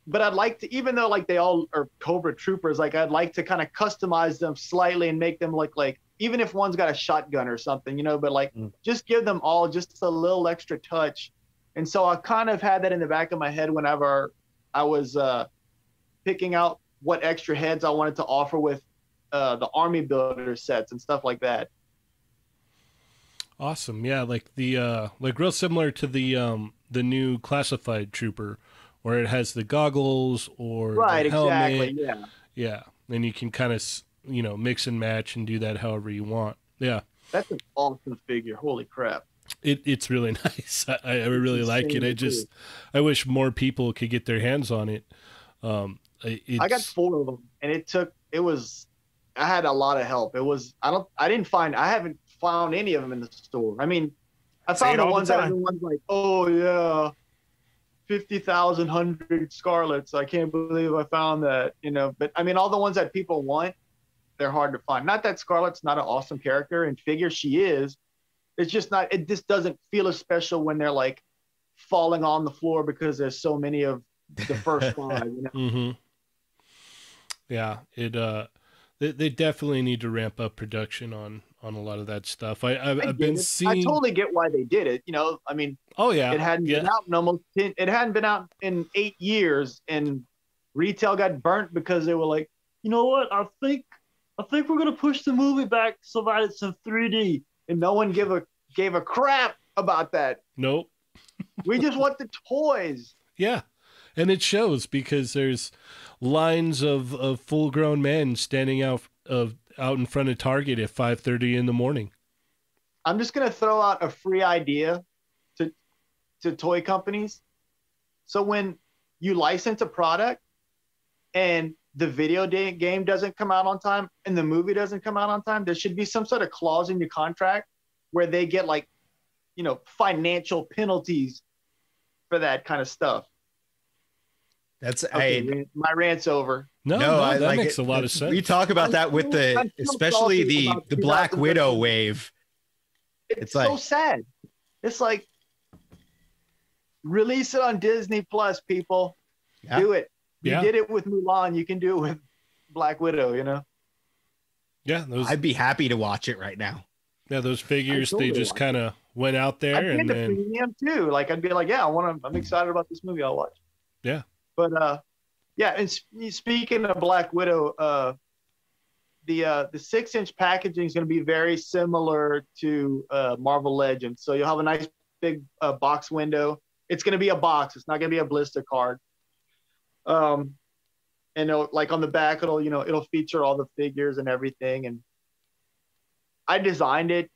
but i'd like to even though like they all are cobra troopers like i'd like to kind of customize them slightly and make them look like even if one's got a shotgun or something you know but like Mm. just give them all just a little extra touch and so I kind of had that in the back of my head whenever I was uh, picking out what extra heads I wanted to offer with uh, the army builder sets and stuff like that. Awesome. Yeah, like the uh like real similar to the um the new classified trooper where it has the goggles or Right, exactly. Yeah. Yeah. And you can kind of you know mix and match and do that however you want. Yeah. That's an awesome figure. Holy crap. It it's really nice. I, I really like it. I just I wish more people could get their hands on it. Um it's, I got four of them and it took, it was, I had a lot of help. It was, I don't, I didn't find, I haven't found any of them in the store. I mean, I Say found the all the ones that are the ones like, oh yeah, 50,000 hundred Scarlets. I can't believe I found that, you know, but I mean, all the ones that people want, they're hard to find. Not that Scarlet's not an awesome character and figure she is. It's just not, it just doesn't feel as special when they're like falling on the floor because there's so many of the first five, you know? Mhm. Yeah, it uh they, they definitely need to ramp up production on on a lot of that stuff. I I've, I I've been it. seeing I totally get why they did it. You know, I mean, Oh yeah. it hadn't yeah. been out in almost 10, it hadn't been out in eight years, and retail got burnt because they were like, you know what? I think I think we're gonna push the movie back so that it's in 3D, and no one give a gave a crap about that. Nope. We just want the toys. Yeah. And it shows because there's lines of, of full grown men standing out of out in front of Target at five thirty in the morning. I'm just gonna throw out a free idea to to toy companies. So when you license a product and the video game doesn't come out on time and the movie doesn't come out on time, there should be some sort of clause in your contract where they get like, you know, financial penalties for that kind of stuff. That's Okay, I my rant's over. No, no, no, I that like makes it. a lot of sense. We talk about I'm that with so- the so especially the the Black Widow wave. It's, It's so sad. It's like release it on Disney Plus, people. Yeah. Do it. You Yeah. did it with Mulan. You can do it with Black Widow. You know. yeah, those I'd be happy to watch it right now. yeah, those figures totally they just kind of went out I'd there be and into then premium too. Like I'd be like, yeah, I want to. I'm excited about this movie. I'll watch. Yeah. But uh, yeah. And sp- speaking of Black Widow, uh, the uh the six inch packaging is going to be very similar to uh Marvel Legends. So you'll have a nice big uh, box window. It's going to be a box. It's not going to be a blister card. Um, and it'll, like on the back, it'll you know it'll feature all the figures and everything. And I designed it,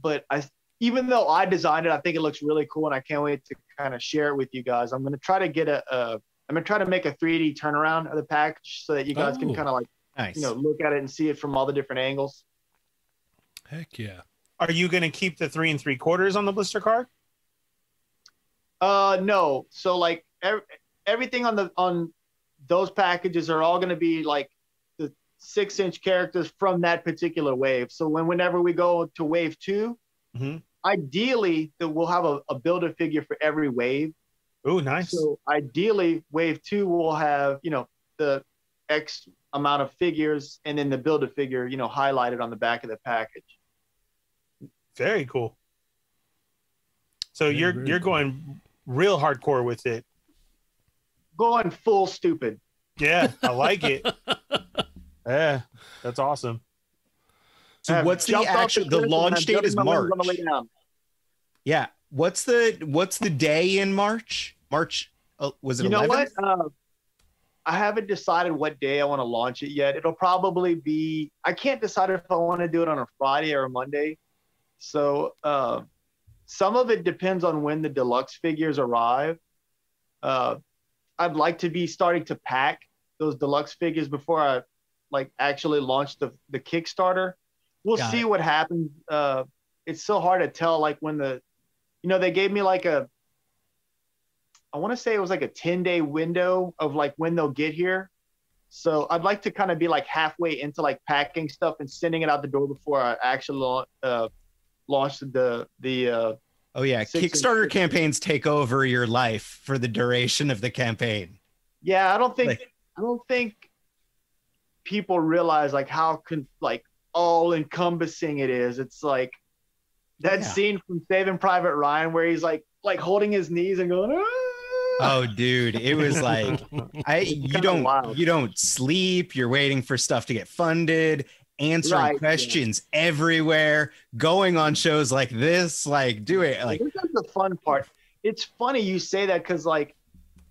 but I even though I designed it, I think it looks really cool, and I can't wait to kind of share it with you guys. I'm going to try to get a, a I'm going to try to make a 3D turnaround of the package so that you guys Oh. can kind of like Nice. you know look at it and see it from all the different angles. heck yeah. Are you going to keep the three and three quarters on the blister card? Uh, no. So like ev- everything on the on those packages are all going to be like the six inch characters from that particular wave. So when whenever we go to wave 2 Mhm. ideally that we'll have a, a builder figure for every wave. Oh, nice. So ideally, wave two will have you know the X amount of figures, and then the build a figure you know highlighted on the back of the package. Very cool. So Very, you're you're cool. going real hardcore with it. Going full stupid. Yeah, I like it. Yeah, that's awesome. so what's the jumped actual the launch date is jumping March. on the way down. Yeah. What's the what's the day in March? March uh, was it You know 11th? what? Uh, I haven't decided what day I want to launch it yet. It'll probably be. I can't decide if I want to do it on a Friday or a Monday. So uh, some of it depends on when the deluxe figures arrive. Uh, I'd like to be starting to pack those deluxe figures before I like actually launch the the Kickstarter. We'll Got see it. what happens. Uh, it's so hard to tell. Like when the, you know, they gave me like a. I want to say it was like a ten day window of like when they'll get here. So I'd like to kind of be like halfway into like packing stuff and sending it out the door before I actually uh, launch the the. Uh, Oh yeah, Kickstarter campaigns take over your life for the duration of the campaign. yeah, I don't think Like- I don't think people realize like how con- like all encompassing it is. It's like that Yeah. scene from Saving Private Ryan where he's like like holding his knees and going. "Ah!" Oh dude, it was like I you don't wild. you don't sleep, you're waiting for stuff to get funded, answering Right, yeah. questions everywhere, going on shows like this, like do it like this is the fun part. It's funny you say that because like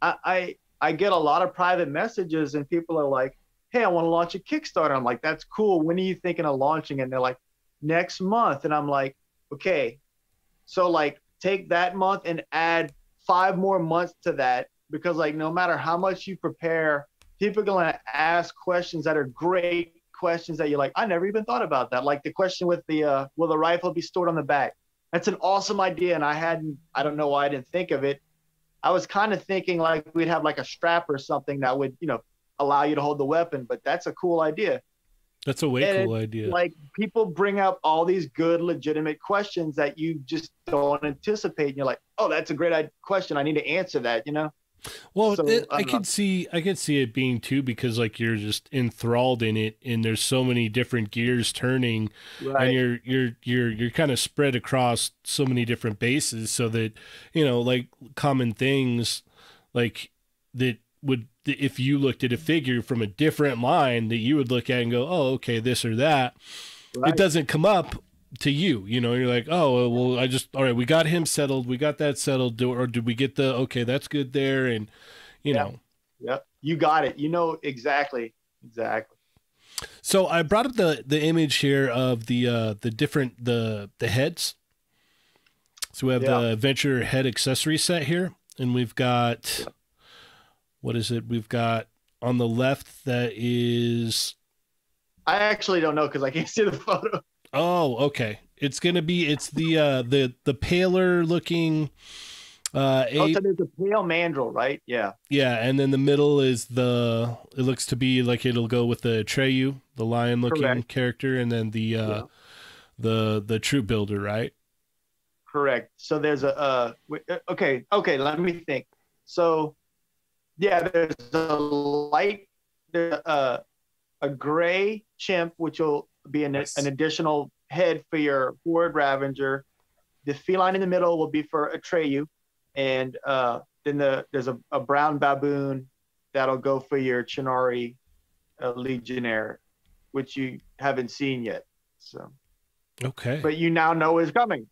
I, I I get a lot of private messages and people are like, "Hey, I want to launch a Kickstarter." I'm like, "That's cool. When are you thinking of launching?" And they're like, "Next month." And I'm like, "Okay." So like take that month and add five more months to that because like no matter how much you prepare, people are gonna ask questions that are great questions that you're like, I never even thought about that. Like the question with the uh, will the rifle be stored on the back? That's an awesome idea, and I hadn't. I don't know why I didn't think of it. I was kind of thinking like we'd have like a strap or something that would, you know, allow you to hold the weapon. But that's a cool idea. That's a way And cool idea. Like people bring up all these good, legitimate questions that you just don't anticipate. And you're like, oh, that's a great question. I need to answer that. You know? Well, So, it, I I could see I could see it being too because like you're just enthralled in it, and there's so many different gears turning, and you're you're you're you're kind of spread across so many different bases, so that you know like common things like that would if you looked at a figure from a different line that you would look at and go, oh, okay, this or that. Right. It doesn't come up to you. You know, you're like, oh, well, I just all right, we got him settled, we got that settled, Do- or did we get the okay, that's good there, and you Yeah. know. Yep. You got it. You know exactly. Exactly. So I brought up the the image here of the uh the different the the heads. So we have Yeah. the adventure head accessory set here, and we've got what is it? We've got on the left that is I actually don't know because I can't see the photo. oh okay. It's gonna be it's the uh the the paler looking uh Oh, so there's a pale mandrill, right? Yeah. Yeah, and then the middle is the. It looks to be like it'll go with the Treyu, the lion-looking Correct. character, and then the uh, Yeah. the the troop builder, right? Correct. So there's a uh, uh, okay, okay. Let me think. So, yeah, there's a light, there's a, a gray chimp, which will be an, Yes. an additional head for your Horde Ravenger. The feline in the middle will be for Atreyu, and uh, then the there's a, a brown baboon that'll go for your Chinari uh, Legionnaire, which you haven't seen yet. So, Okay. but you now know is coming.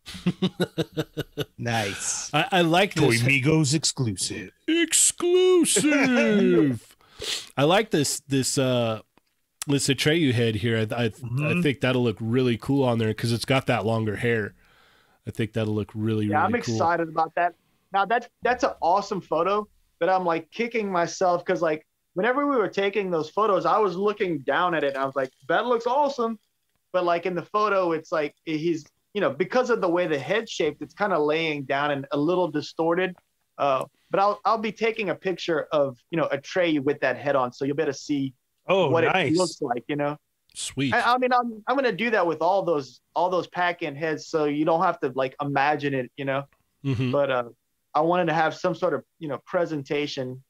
nice. I, I like Toy this Migos exclusive. exclusive. I like this this uh this Atreyu head here. I I, I Mhm. think that'll look really cool on there because it's got that longer hair. I think that'll look really Yeah, I'm really cool. excited about that. Now that's that's an awesome photo, but I'm like kicking myself because like whenever we were taking those photos, I was looking down at it and I was like, that looks awesome. But like in the photo, it's like he's you know because of the way the head shaped, it's kind of laying down and a little distorted. Uh, but I'll I'll be taking a picture of you know a tray with that head on, so you'll be able to see Oh, what nice. it looks like. You know. Sweet. I, I mean, I'm I'm gonna do that with all those all those pack-in heads, so you don't have to like imagine it, you know. Mhm. But uh, I wanted to have some sort of you know presentation.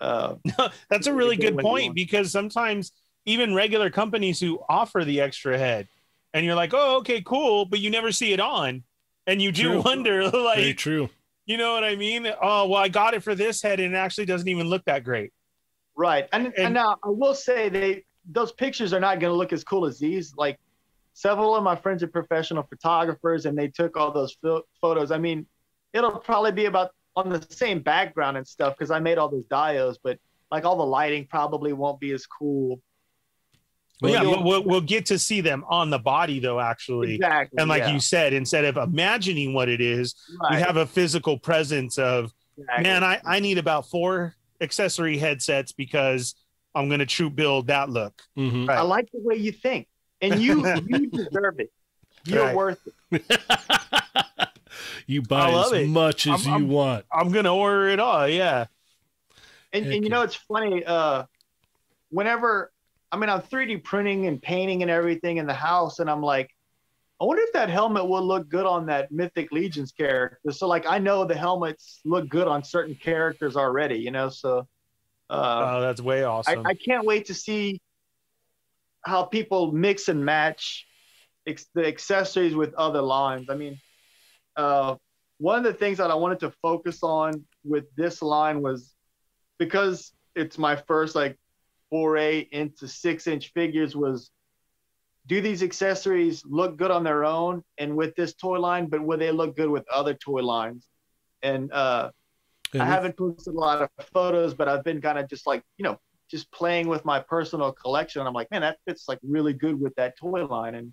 Uh, That's a really Good good way to point because sometimes even regular companies who offer the extra head, and you're like, oh, okay, cool, but you never see it on, and you do True. wonder, Very like, true. you know what I mean? Oh, well, I got it for this head, and it actually doesn't even look that great. right, and, and And- now I will say they those pictures are not gonna look as cool as these. Like several of my friends are professional photographers, and they took all those pho- photos. I mean, it'll probably be about on the same background and stuff because I made all those dios, but like all the lighting probably won't be as cool. Well, yeah, you'll- we'll, we'll get to see them on the body though, actually. exactly. And like yeah, you said, instead of imagining what it is, we have a physical presence of exactly. man, I, I need about four accessory headsets because I'm gonna true build that look. Mhm. Right. I like the way you think, and you you deserve it. You're Right. worth it. you buy as it. much as I'm- you I'm- want. I'm gonna order it all. Yeah. And, Heck and you yeah. know it's funny. Uh, whenever I mean I'm 3D printing and painting and everything in the house, and I'm like, I wonder if that helmet will look good on that Mythic Legions character. So like I know the helmets look good on certain characters already, you know. So uh, oh, that's way I, awesome. I can't wait to see how people mix and match ex- the accessories with other lines. I mean, uh, one of the things that I wanted to focus on with this line was because it's my first like foray into six inch figures was do these accessories look good on their own and with this toy line, but will they look good with other toy lines? And uh, And I haven't posted a lot of photos, but I've been kind of just like, you know, just playing with my personal collection. I'm like, man, that fits like really good with that toy line. And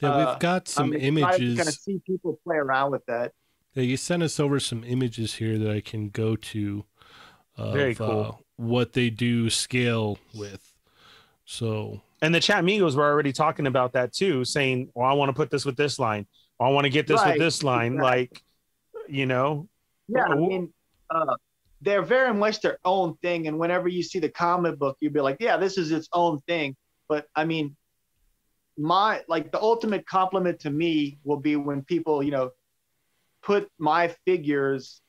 yeah, uh, we've got some I'm excited to images. kind of see people play around with that. Yeah, you sent us over some images here that I can go to. Of, Very cool. Uh, what they do scale with. So and the chat amigos were already talking about that too, saying, "Well, I want to put this with this line. Or I want to get this Right, with this line." exactly. Like, you know, Yeah, I mean, uh, they're very much their own thing. And whenever you see the comic book, you'll be like, yeah, this is its own thing. But I mean, my like the ultimate compliment to me will be when people, you know, put my figures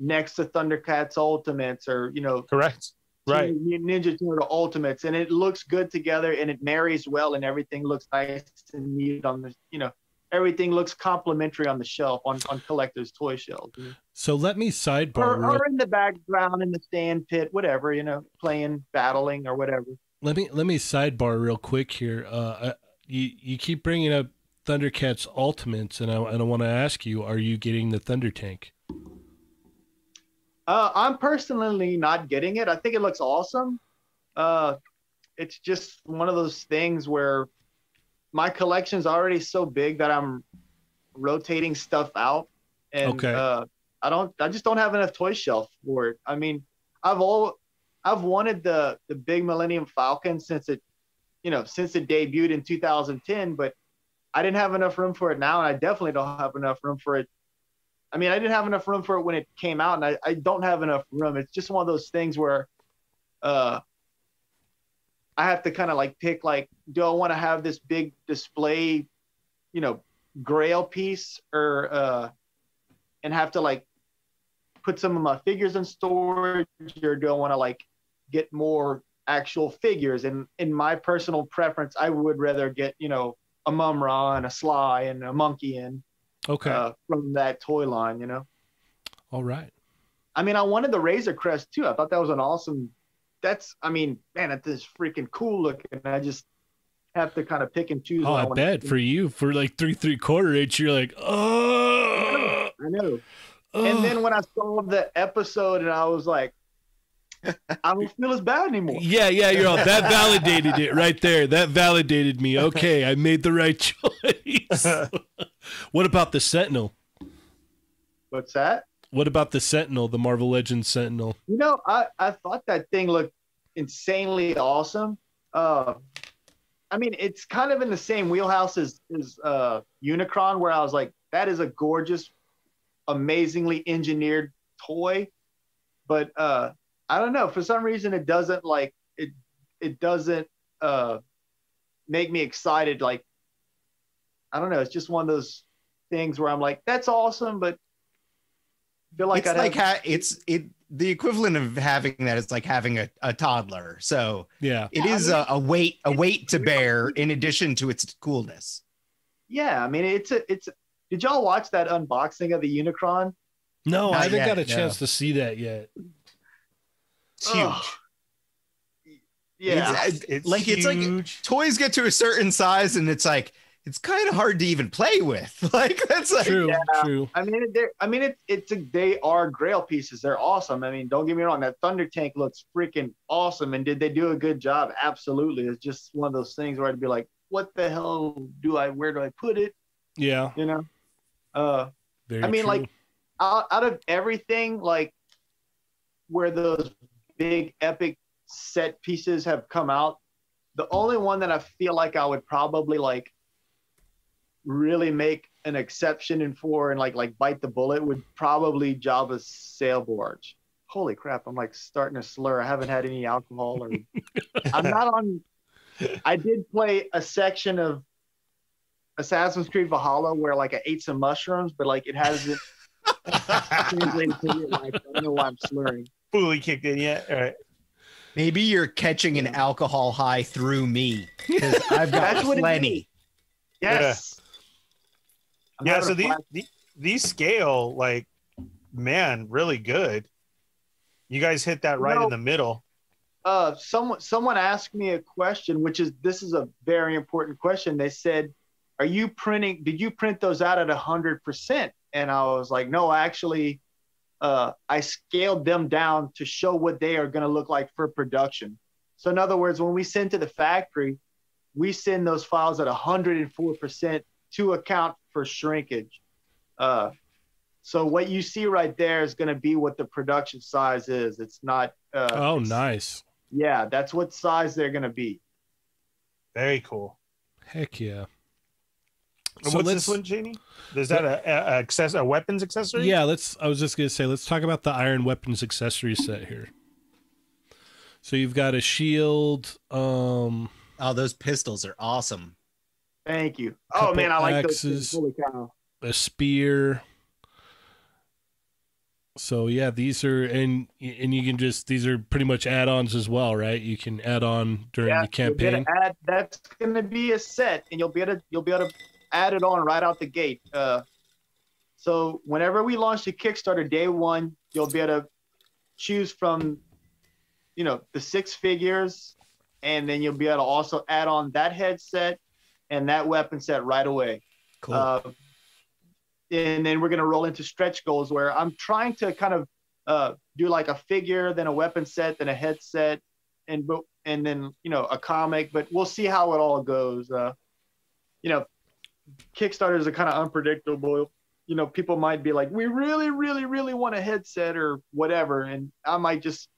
next to Thundercats Ultimates or you know correct, right? Teen- Ninja Turtle Ultimates, and it looks good together and it marries well, and everything looks nice and neat on the, you know, everything looks complimentary on the shelf on on collectors' toy shelves, so let me sidebar. or, real- or in the background in the stand pit, whatever, you know, playing, battling, or whatever. let me let me sidebar real quick here. Uh, you you keep bringing up Thundercats Ultimates, and I and I want to ask you: Are you getting the Thunder Tank? Uh, I'm personally not getting it. I think it looks awesome. Uh, it's just one of those things where my collection's already so big that I'm rotating stuff out, and Okay. uh, I don't. I just don't have enough toy shelf for it. I mean, I've all I've wanted the the big Millennium Falcon since it, you know, since it debuted in 2010, but I didn't have enough room for it now, and I definitely don't have enough room for it I mean, I didn't have enough room for it when it came out, and I, I don't have enough room. It's just one of those things where uh, I have to kind of like pick like, do I want to have this big display, you know, grail piece, or uh, and have to like put some of my figures in storage, or do I want to like get more actual figures? And in my personal preference, I would rather get you know a Mumm-Ra and a Slithe and a Monkian in Okay, uh, from that toy line, you know. all right. I mean, I wanted the Razor Crest too. I thought that was an awesome. That's, I mean, man, that is freaking cool looking. I just have to kind of pick and choose. Oh, what I bet for you for like three three quarter inch, you're like, oh. I know. And then when I saw the episode, and I was like, I don't feel as bad anymore. Yeah, yeah, you're all that validated it right there. That validated me. Okay, I made the right choice. what about the Sentinel? What's that? What about the Sentinel, the Marvel Legends Sentinel? You know, I, I thought that thing looked insanely awesome. Uh, I mean, it's kind of in the same wheelhouse as, as uh, Unicron, where I was like, that is a gorgeous, amazingly engineered toy. But uh, I don't know, for some reason, it doesn't like it. It doesn't uh, make me excited. Like, I don't know. It's just one of those things where I'm like, that's awesome, but feel like it's I'd like have- ha- it's it the equivalent of having that is like having a, a toddler. So Yeah. it Yeah, I mean- a, a weight a weight to bear in addition to its coolness. Yeah, I mean it's a it's. Did y'all watch that unboxing of the Unicron? No, Not I haven't yet, got a no. chance to see that yet. It's huge. Ugh. Yeah, It's- It's like it's like toys get to a certain size and it's like it's kind of hard to even play with. Like that's like True, Yeah. true. I mean, I mean, it, it's a, they are Grail pieces. They're awesome. I mean, don't get me wrong. That Thunder Tank looks freaking awesome. And did they do a good job? Absolutely. It's just one of those things where I'd be like, what the hell do I? Where do I put it? Yeah. You know. Uh, Very I mean, true. like out, out of everything, like where those big epic set pieces have come out, the only one that I feel like I would probably like really make an exception in for and like like bite the bullet would probably Jabba's sail barge. Holy crap! I'm like starting to slur. I haven't had any alcohol, or I'm not on. I did play a section of Assassin's Creed Valhalla where like I ate some mushrooms, but like it hasn't translated to real life. I don't know why I'm slurring. Fully kicked in yet? All right. maybe you're catching an alcohol high through me because I've got That's plenty. Yes. I'm Yeah. So these these scale like, man, really good. You guys hit that right No. in the middle. uh, someone someone asked me a question, which is this is a very important question. They said, "Are you printing? Did you print those out at hundred percent?" And I was like, "No, actually, uh, I scaled them down to show what they are going to look like for production." So in other words, when we send to the factory, we send those files at hundred and four percent to account for shrinkage. Uh, so what you see right there is going to be what the production size is. It's not. Uh, oh, it's- nice. yeah, that's what size they're gonna be. Very cool. Heck yeah. And So what's this one, Janie? Is that a, a, a access a weapons accessory? Yeah, let's. I was just gonna say, let's talk about the iron weapons accessory set here. So you've got a shield, um, Oh, those pistols are awesome. Thank you. Oh man, I like those. axes. things. Holy cow! a spear. So yeah, these are and and you can just these are pretty much add-ons as well, right? You can add on during Yeah, the you'll be able campaign. to add, that's gonna be a set, and you'll be able to you'll be able to add it on right out the gate. Uh, so whenever we launch the Kickstarter day one, you'll be able to choose from, you know, the six figures, and then you'll be able to also add on that headset and that weapon set right away. Cool. Uh, and then we're going to roll into stretch goals where I'm trying to kind of uh, do like a figure, then a weapon set, then a headset, and and then you know a comic. But we'll see how it all goes. Uh, you know, Kickstarters are kind of unpredictable. You know, people might be like, "We really, really, really want a headset or whatever," and I might just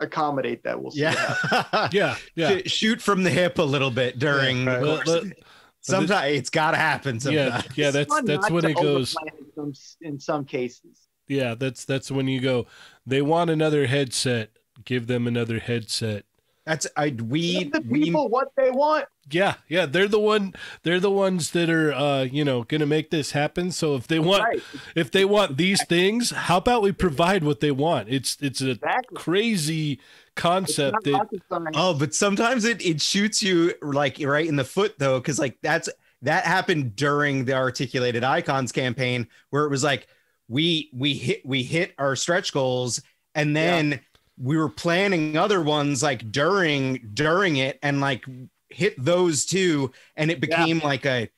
accommodate that. We'll see. yeah. Yeah, yeah. Shoot from the hip a little bit during Yeah, right. course. Let- Sometimes it's got to happen. yeah, Sometimes. yeah. That's that's when it goes. in some, in some cases. Yeah, that's that's when you go. They want another headset. Give them another headset. That's I we Give the we people what they want. Yeah, yeah. They're the one. They're the ones that are, uh, you know, going to make this happen. So if they want, Right. if they want these things, how about we provide what they want? It's it's a Exactly. crazy concept that. Oh, but sometimes it it shoots you like right in the foot though, because like that's that happened during the articulated icons campaign where it was like we we hit we hit our stretch goals and then we were planning other ones like during during it and like hit those two and it became like a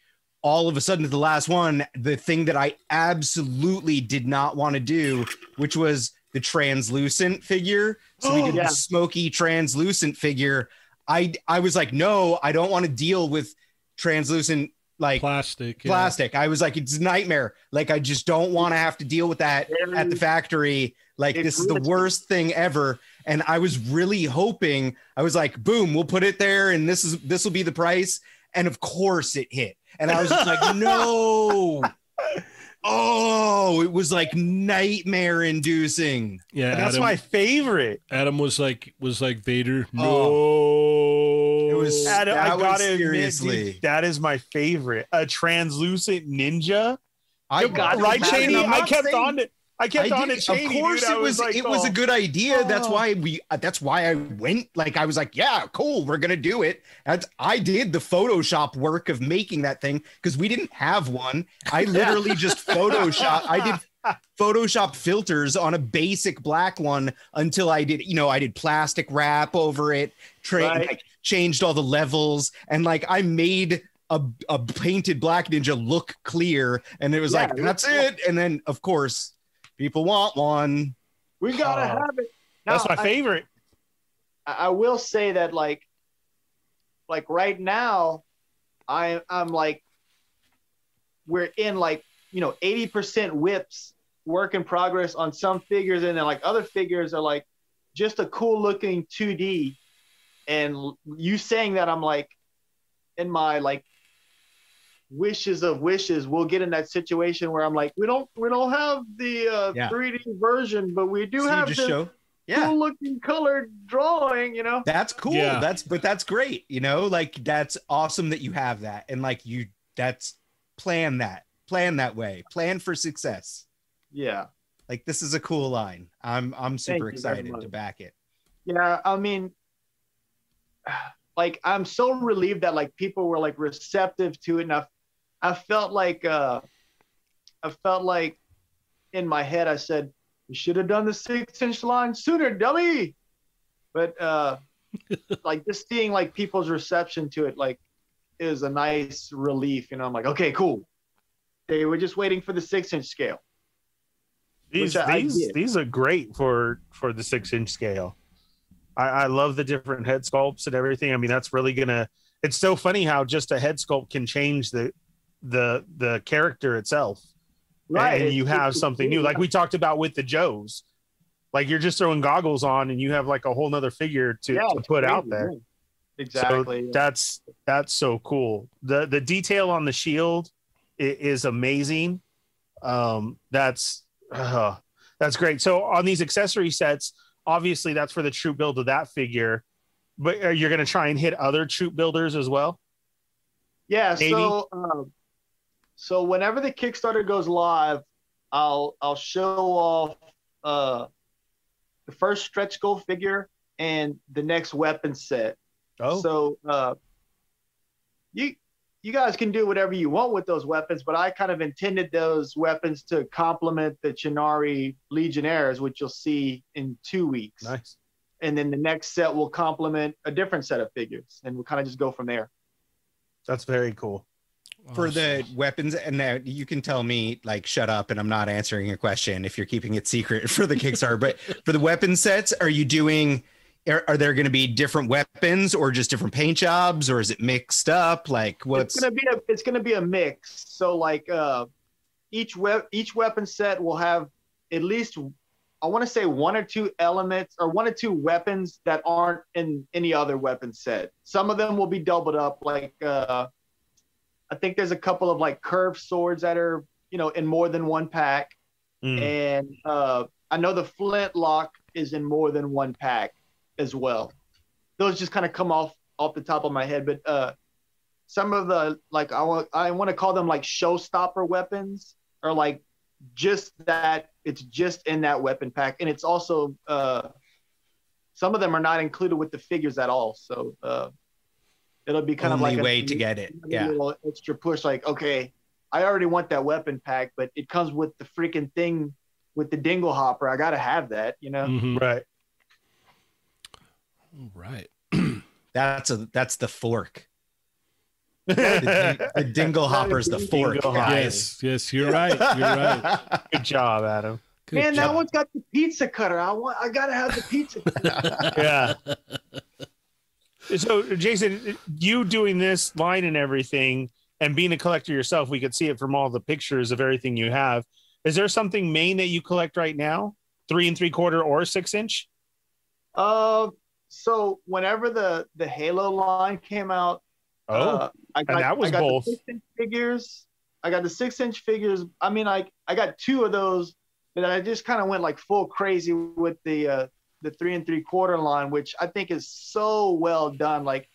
all of a sudden the last one the thing that i absolutely did not want to do which was the translucent figure so we oh, did Yeah. the smoky translucent figure i i was like no i don't want to deal with translucent like plastic. yeah. plastic. I was like, it's a nightmare. Like, I just don't want to have to deal with that at the factory. Like, It's this is the worst thing ever. And I was really hoping, I was like, boom, we'll put it there and this is this will be the price. And of course it hit. And I was just like, no. Oh, it was like nightmare inducing. Yeah, And that's Adam, my favorite. Adam was like was like Vader. Oh. No, Oh. It was- Adam, I got it seriously- dude, that is my favorite. A translucent ninja. I got right, it. Cheney? I'm I not kept saying- on it. I kept I on did-. Cheney, of course, dude. It was, like, it was a oh. good idea. That's Oh. why we. uh, That's why I went. Like I was like, yeah, cool, we're gonna do it. That's I did the Photoshop work of making that thing because we didn't have one. I literally just Photoshop. I did Photoshop filters on a basic black one until I did. You know, I did plastic wrap over it. Tra- Right. like, changed all the levels and like I made a, a painted black ninja look clear and it was Yeah, like that's it and then of course people want one We gotta Oh, have it. That's my I- favorite. I, I will say that like like right now I I'm like we're in like you know 80% WIPs work in progress on some figures and then like other figures are like just a cool looking 2D and you saying that I'm like in my like wishes of wishes we'll get in that situation where I'm like we don't we don't have the uh, Yeah. 3D version but we do So have just this show yeah. cool looking colored drawing you know? That's cool. Yeah. that's but that's great you know? Like that's awesome that you have that and like you that's plan that plan that way plan for success. Yeah. Like this is a cool line. I'm i'm super excited to back it. Yeah, I mean, like I'm so relieved that like people were like receptive to it, and I, I felt like, uh, I felt like, in my head I said, "You should have done the six-inch line sooner, dummy." But uh, like just seeing like people's reception to it, like, is a nice relief. You know, I'm like, okay, cool. They were just waiting for the six-inch scale. These Which I- I these did. these are great for for the six inch scale. I, I love the different head sculpts and everything. I mean, that's really gonna. It's so funny how just a head sculpt can change the the the character itself. Right and you have something new, like we talked about with the Joes. Like you're just throwing goggles on, and you have like a whole nother figure to, Yeah, to put out there. Exactly. So that's that's so cool. The the detail on the shield is amazing. Um, that's uh, that's great. So on these accessory sets, obviously that's for the troop build of that figure, but you're going to try and hit other troop builders as well? Yeah. Maybe. So, um, so whenever the Kickstarter goes live, I'll I'll show off uh, the first stretch goal figure and the next weapon set. Oh, So uh, you you guys can do whatever you want with those weapons, but I kind of intended those weapons to complement the Chinari Legionnaires, which you'll see in two weeks. nice. And then the next set will complement a different set of figures, and we'll kind of just go from there. That's very cool. For the weapons and now you can tell me like shut up and i'm not answering your question if you're keeping it secret for the kickstarter but for the weapon sets are you doing are, are there going to be different weapons or just different paint jobs or is it mixed up like what's it's gonna be a it's gonna be a mix. So like uh, each we- each weapon set will have at least I want to say one or two elements or one or two weapons that aren't in any other weapon set. Some of them will be doubled up. Like uh, I think there's a couple of like curved swords that are you know in more than one pack, Mm. and uh, I know the flintlock is in more than one pack as well. Those just kind of come off off the top of my head, but uh, some of the like I want I want to call them like showstopper weapons or like just that it's just in that weapon pack, and it's also uh, some of them are not included with the figures at all. So uh, it'll be kind only of like way a, to get it a yeah little extra push. Like okay, I already want that weapon pack, but it comes with the freaking thing with the dingle hopper. I gotta have that, you know. Mhm. Right. All right. that's a that's the fork the, ding- the dingle hopper's the fork Dingle guys. hopper. Yes, yes, you're right. You're right. Good job, Adam. Good Man, that one's got the pizza cutter. I want. I gotta have the pizza. cutter. yeah. So, Jason, you doing this line and everything, and being a collector yourself, we could see it from all the pictures of everything you have. Is there something main that you collect right now? Three and three quarter or six inch? Uh, so whenever the the Halo line came out, Oh, uh, I got, that was I got both. The six inch figures. I got the six inch figures. I mean, like I got two of those, but I just kind of went like full crazy with the uh, the three and three quarter line, which I think is so well done. Like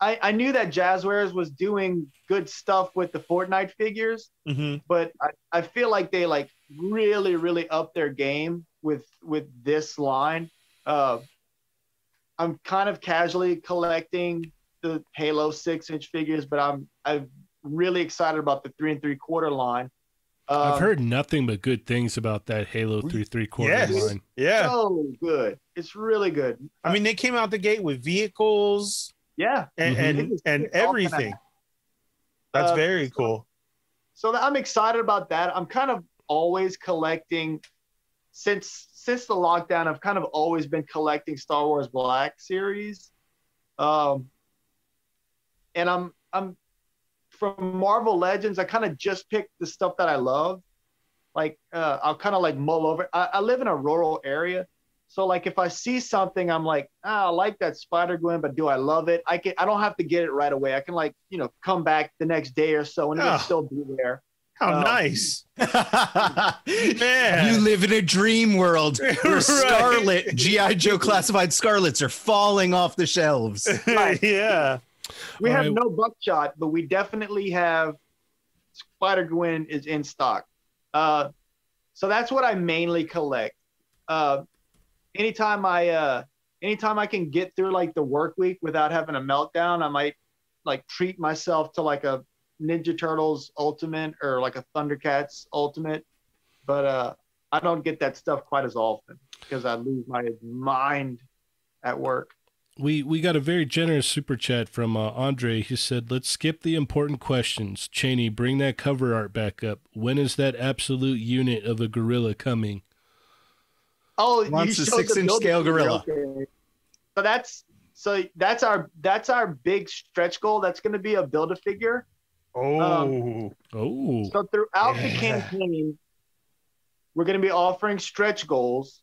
I, I knew that Jazzwares was doing good stuff with the Fortnite figures, hmm but I, I feel like they like really really up their game with with this line. Uh i'm kind of casually collecting the halo six inch figures but i'm i'm really excited about the three and three quarter line um, I've heard nothing but good things about that Halo three three quarter Yes. line. Yeah. so good it's really good I mean, they came out the gate with vehicles yeah and Mhm. and, and it's all gonna everything. That's Uh, very cool. so I'm excited about that. I'm kind of always collecting since since the lockdown. I've kind of always been collecting Star Wars Black series, um, and I'm I'm from Marvel Legends. I kind of just picked the stuff that I love. Like uh, I'll kind of like mull over. I, I live in a rural area, so like if I see something, I'm like, ah, I like that Spider Gwen, but do I love it? I can. I don't have to get it right away. I can like you know come back the next day or so and it'll Oh. still be there. How uh, nice. Man. You live in a dream world where Right. Scarlett, G.I. Joe classified Scarletts are falling off the shelves. yeah. We All have right. no buckshot, but we definitely have Spider Gwen is in stock. Uh, so that's what I mainly collect. Uh, anytime I uh, anytime I can get through like the work week without having a meltdown, I might like treat myself to like a Ninja Turtles Ultimate or like a Thundercats Ultimate. But uh, I don't get that stuff quite as often because I lose my mind at work. We we got a very generous super chat from uh, Andre. He said, "Let's skip the important questions. Cheney, bring that cover art back up. When is that absolute unit of a gorilla coming?" Oh, Wants a six-inch scale gorilla. okay. So that's so that's our that's our big stretch goal. That's going to be a build a figure. Oh. Oh, So throughout the campaign, we're going to be offering stretch goals,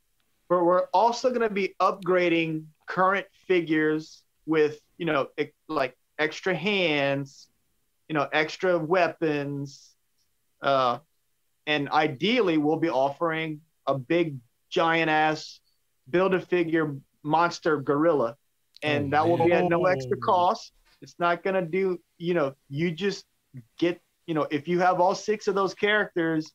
but we're also going to be upgrading current figures with you know like extra hands, you know, extra weapons, uh, and ideally we'll be offering a big giant ass build a figure monster gorilla, and Oh, that will be at no extra cost. It's not going to do you know you just get you know if you have all six of those characters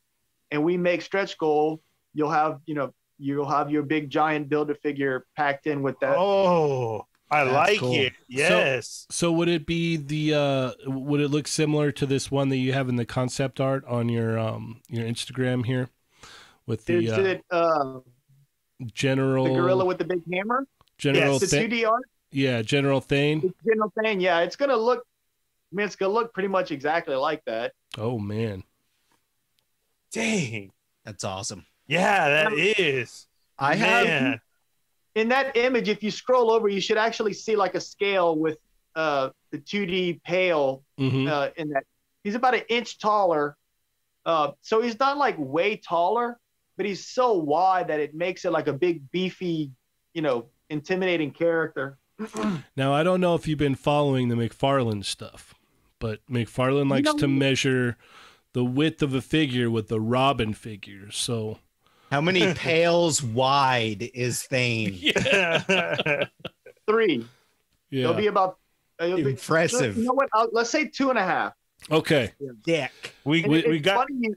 and we make stretch goal you'll have you know you'll have your big giant build a figure packed in with that Oh. I That's like cool. it. Yes. so would it be the? uh Would it look similar to this one that you have in the concept art on your um your Instagram here, with the is uh, it uh, general the gorilla with the big hammer general the Tha- 2d art yeah General Thane? it's general Thane yeah it's gonna look I mean, it's gonna look pretty much exactly like that. Oh man, Dang. That's awesome. Yeah, that is. I have In that image, if you scroll over, you should actually see like a scale with uh, the 2D pale hmm uh, in that. He's about an inch taller, uh, so he's not like way taller, but he's so wide that it makes it like a big beefy, you know, intimidating character. Now I don't know if you've been following the McFarlane stuff, but McFarlane likes know- to measure the width of a figure with the Robin figure. So how many pails wide is Thane? Yeah. Three. yeah. It'll be about. uh, It'll be, Impressive. You know what? Uh, let's say two and a half. okay. Dick. we, We- it- we got- funny you-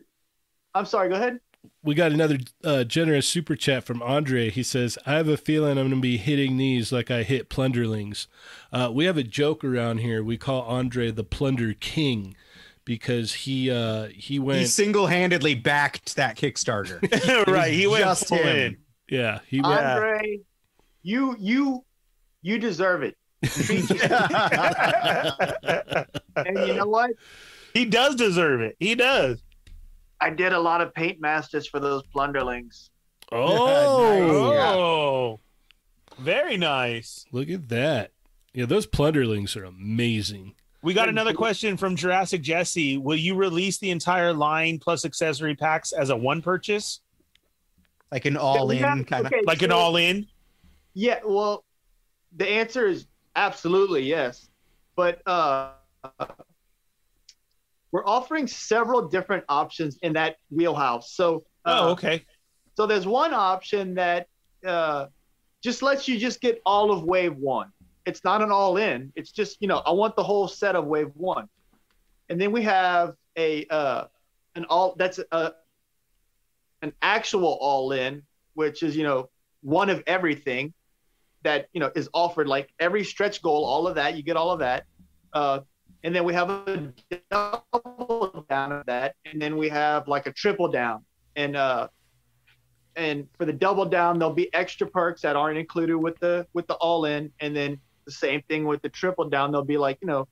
I'm sorry. Go ahead. We got another uh, generous super chat from Andre. He says, "I have a feeling I'm going to be hitting these like I hit Plunderlings." Uh, we have a joke around here. We call Andre the Plunder King because he uh, he went He single-handedly backed that Kickstarter. right. He went just full him. in. yeah he went Andre, you you you deserve it. And you know what? he does deserve it. He does. I did a lot of paint masters for those plunderlings. oh Oh. Very nice. look at that yeah those Plunderlings are amazing. We got another question from Jurassic Jesse. Will you release the entire line plus accessory packs as a one purchase? like an all-in Yeah, kind of. okay, Like an all in? Yeah, well, the answer is absolutely yes. But uh, we're offering several different options in that wheelhouse. So, uh, Oh, okay. so there's one option that uh, just lets you just get all of wave one. It's not an all in. It's just you know I want the whole set of wave one, and then we have a uh, an all that's a an actual all in, which is you know one of everything that you know is offered. Like every stretch goal, all of that you get all of that, uh, and then we have a double down of that, and then we have like a triple down, and uh, and for the double down there'll be extra perks that aren't included with the with the all in. And then the same thing with the triple down They'll be like you know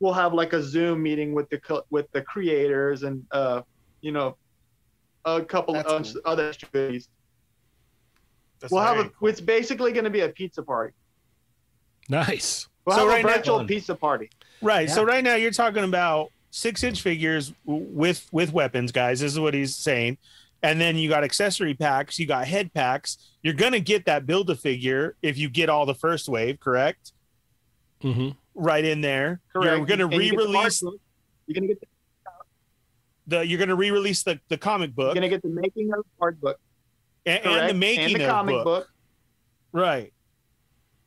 we'll have like a Zoom meeting with the co- with the creators and uh, you know, a couple That's of cool. other activities. That's We'll have a. cool. It's basically going to be a pizza party. Nice. We'll So have right a now- virtual Fun. pizza party. Right. So right now you're talking about six inch figures with with weapons, guys. This is what he's saying. And then you got accessory packs, you got head packs. You're gonna get that build a figure if you get all the first wave, correct? hmm Right in there. Correct. You're gonna And you get the art re-release book. You're gonna get the, the you're gonna re-release the, the comic book. you're gonna get the making of art book. and, and the making and the of comic book. book. Right.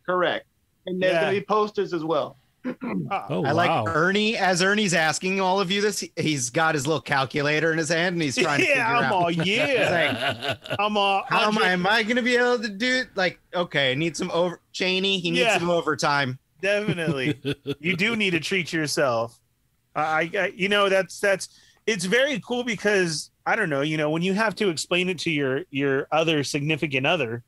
Correct. And there's Yeah. gonna be posters as well. Oh, I wow. like Ernie as Ernie's asking all of you this. he- He's got his little calculator in his hand and he's trying to figure yeah, I'm out. all yeah. I'm all How am Andre- I, am I going to be able to do it? Like, okay, I need some over Cheney. He needs Yeah. some overtime. definitely. you do need to treat yourself. I, I, you know, that's that's it's very cool because I don't know, you know, when you have to explain it to your your other significant other,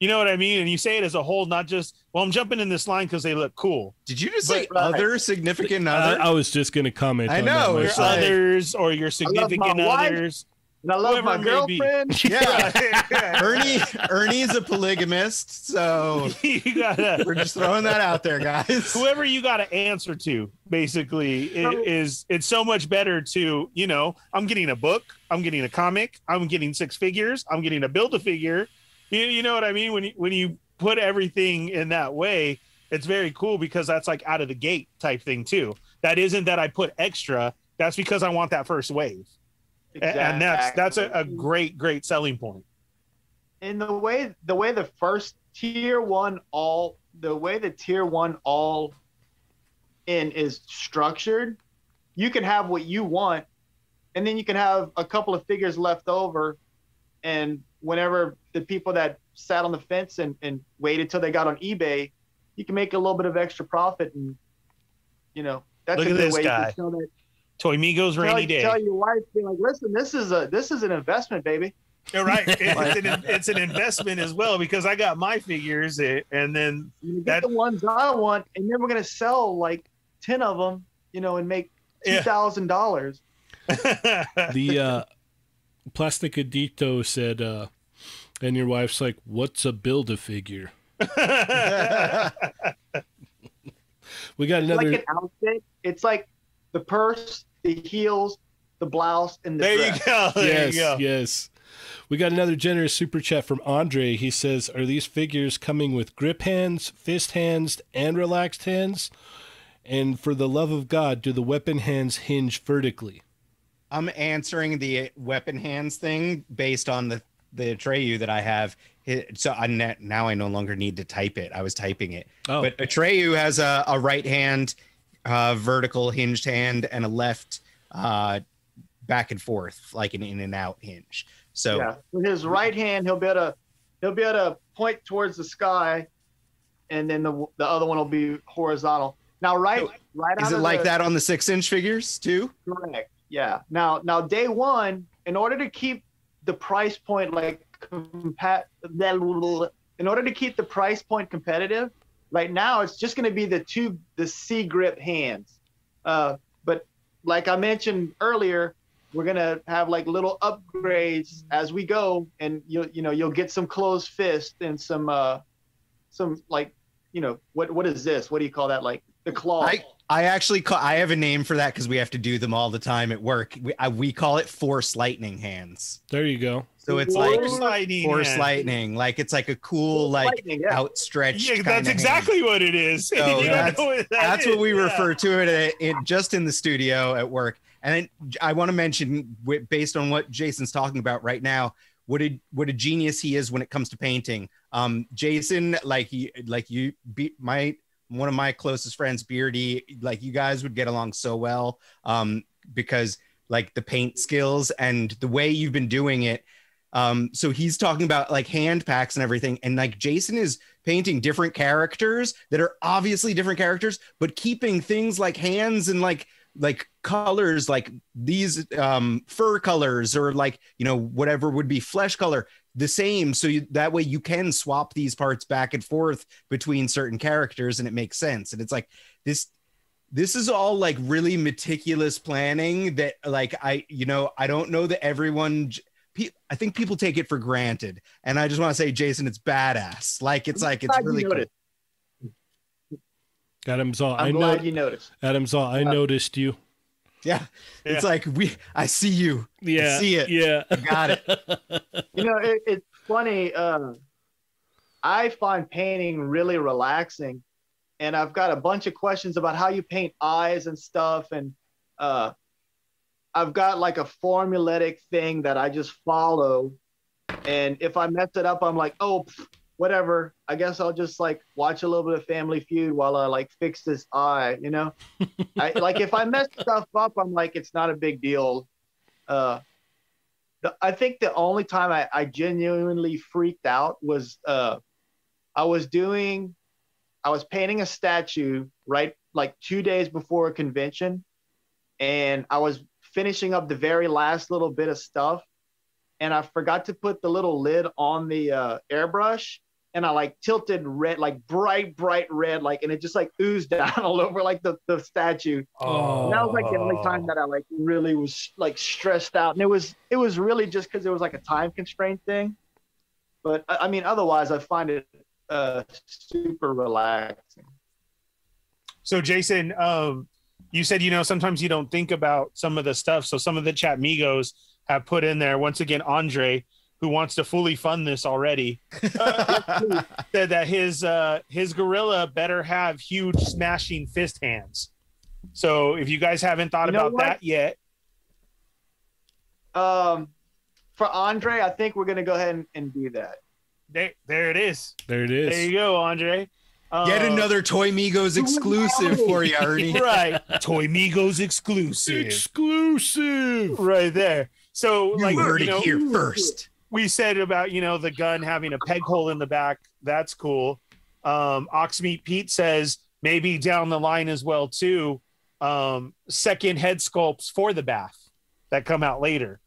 you know what I mean, and you say it as a whole, not just well, I'm jumping in this line because they look cool. Did you just But- say other significant I, other? I was just going to comment. I on know, That Your myself. like- others or your significant wife. others. And I love Whoever my it may be. girlfriend. yeah. Ernie Ernie's a polygamist, so you gotta we're just throwing that out there, guys. whoever you got to answer to basically i- So- is it's so much better to you know i'm getting a book i'm getting a comic i'm getting six figures i'm getting a build a figure you, you know what i mean? When you when you put everything in that way it's very cool because that's like out of the gate type thing too. That isn't that i put extra. That's because i want that first wave. A- and that's that's a, a great great selling point. In the way the way the first tier one all the way the tier one all in is structured you can have what you want and then you can have a couple of figures left over and whenever the people that sat on the fence and, and waited till they got on ebay you can make a little bit of extra profit and you know that's Look a at good this way guy. to show that toy migos tell, rainy day tell your wife be like listen this is a this is an investment baby You're right it's, an, it's an investment as well because i got my figures and then You That- get the ones I want, and then we're gonna sell like ten of them, you know, and make two Yeah. thousand dollars. the uh, Plastic Adito said, uh, and your wife's like, "What's a build a figure?" We got Like another. an outfit. It's like the purse, the heels, the blouse, and the there dress. you go. There yes, you go. yes. We got another generous super chat from Andre. He says, "Are these figures coming with grip hands, fist hands, and relaxed hands? And for the love of God, do the weapon hands hinge vertically?" I'm answering the weapon hands thing based on the the Atreyu that I have. So I ne- now I no longer need to type it. I was typing it. Oh, But Atreyu has a, a right hand, uh, vertical hinged hand, and a left uh, back and forth, like an in and out hinge. So Yeah. With his right hand, he'll be able to he'll be able to point towards the sky, and then the the other one will be horizontal. Now, right, right. is out it of like the- that on the six inch figures too? Correct. Yeah. Now, now, day one, in order to keep the price point like in order to keep the price point competitive, right now it's just going to be the two, the C grip hands. Uh, but like I mentioned earlier, we're gonna have like little upgrades as we go, and you'll, you know, you'll get some closed fist and some, uh, some like, you know, what, what is this? What do you call that? Like the claw. I I actually call I have a name for that because we have to do them all the time at work. We, I, we call it force lightning hands. there you go. So it's Force like Force lightning. force hand. lightning, like it's like a cool like yeah. outstretched. Yeah, kinda that's hand. exactly what it is. So You don't that's- know what that that's what is, we yeah. refer to it at, it just in the studio at work. And then I want to mention, based on what Jason's talking about right now, what a what a genius he is when it comes to painting. Um, Jason, like he, like you, be, my one of my closest friends, Beardy, like you guys would get along so well, um, because like the paint skills and the way you've been doing it. Um, so he's talking about like hand packs and everything, and like Jason is painting different characters that are obviously different characters, but keeping things like hands and like like colors like these um fur colors or like you know whatever would be flesh color the same so you, that way you can swap these parts back and forth between certain characters and it makes sense and it's like this this is all like really meticulous planning that like I you know I don't know that everyone pe- I think people take it for granted and I just want to say Jason it's badass like it's like it's really cool. noticed. Adam's all. I'm I glad know. you noticed. Adam's all. I noticed you. Yeah it's like we I see you Yeah. see it. Yeah. I got it You know, it, it's funny. Uh, I find painting really relaxing, and I've got a bunch of questions about how you paint eyes and stuff, and uh, I've got like a formulaic thing that I just follow, and if I mess it up, I'm like, oh, pff, whatever. I guess I'll just like watch a little bit of Family Feud while I like fix this eye. You know, I, like if I mess stuff up, I'm like, it's not a big deal. Uh, the, I think the only time I, I genuinely freaked out was uh, I was doing, I was painting a statue right like two days before a convention, and I was finishing up the very last little bit of stuff, and I forgot to put the little lid on the uh, airbrush, and I like tilted red, like bright, bright red, like, and it just like oozed down all over like the, the statue. Oh. And that was like the only time that I like really was like stressed out, and it was it was really just because it was like a time constraint thing. But I I mean, otherwise, I find it uh, super relaxing. So Jason, um, you said you know sometimes you don't think about some of the stuff. So some of the chat migos have put in there once again. Andre, who wants to fully fund this already, said that his uh, his gorilla better have huge smashing fist hands. So if you guys haven't thought You know about what? that yet, Um, for Andre, I think we're gonna go ahead and, and do that. there, there it is. there it is. There it There is. you go, Andre. Uh, get another Toy Migos exclusive for you Ernie right. Toy Migos exclusive. Exclusive. right there. So you like heard you know, it here first we said about you know the gun having a peg hole in the back that's cool um oxmeat pete says maybe down the line as well too um second head sculpts for the BAF that come out later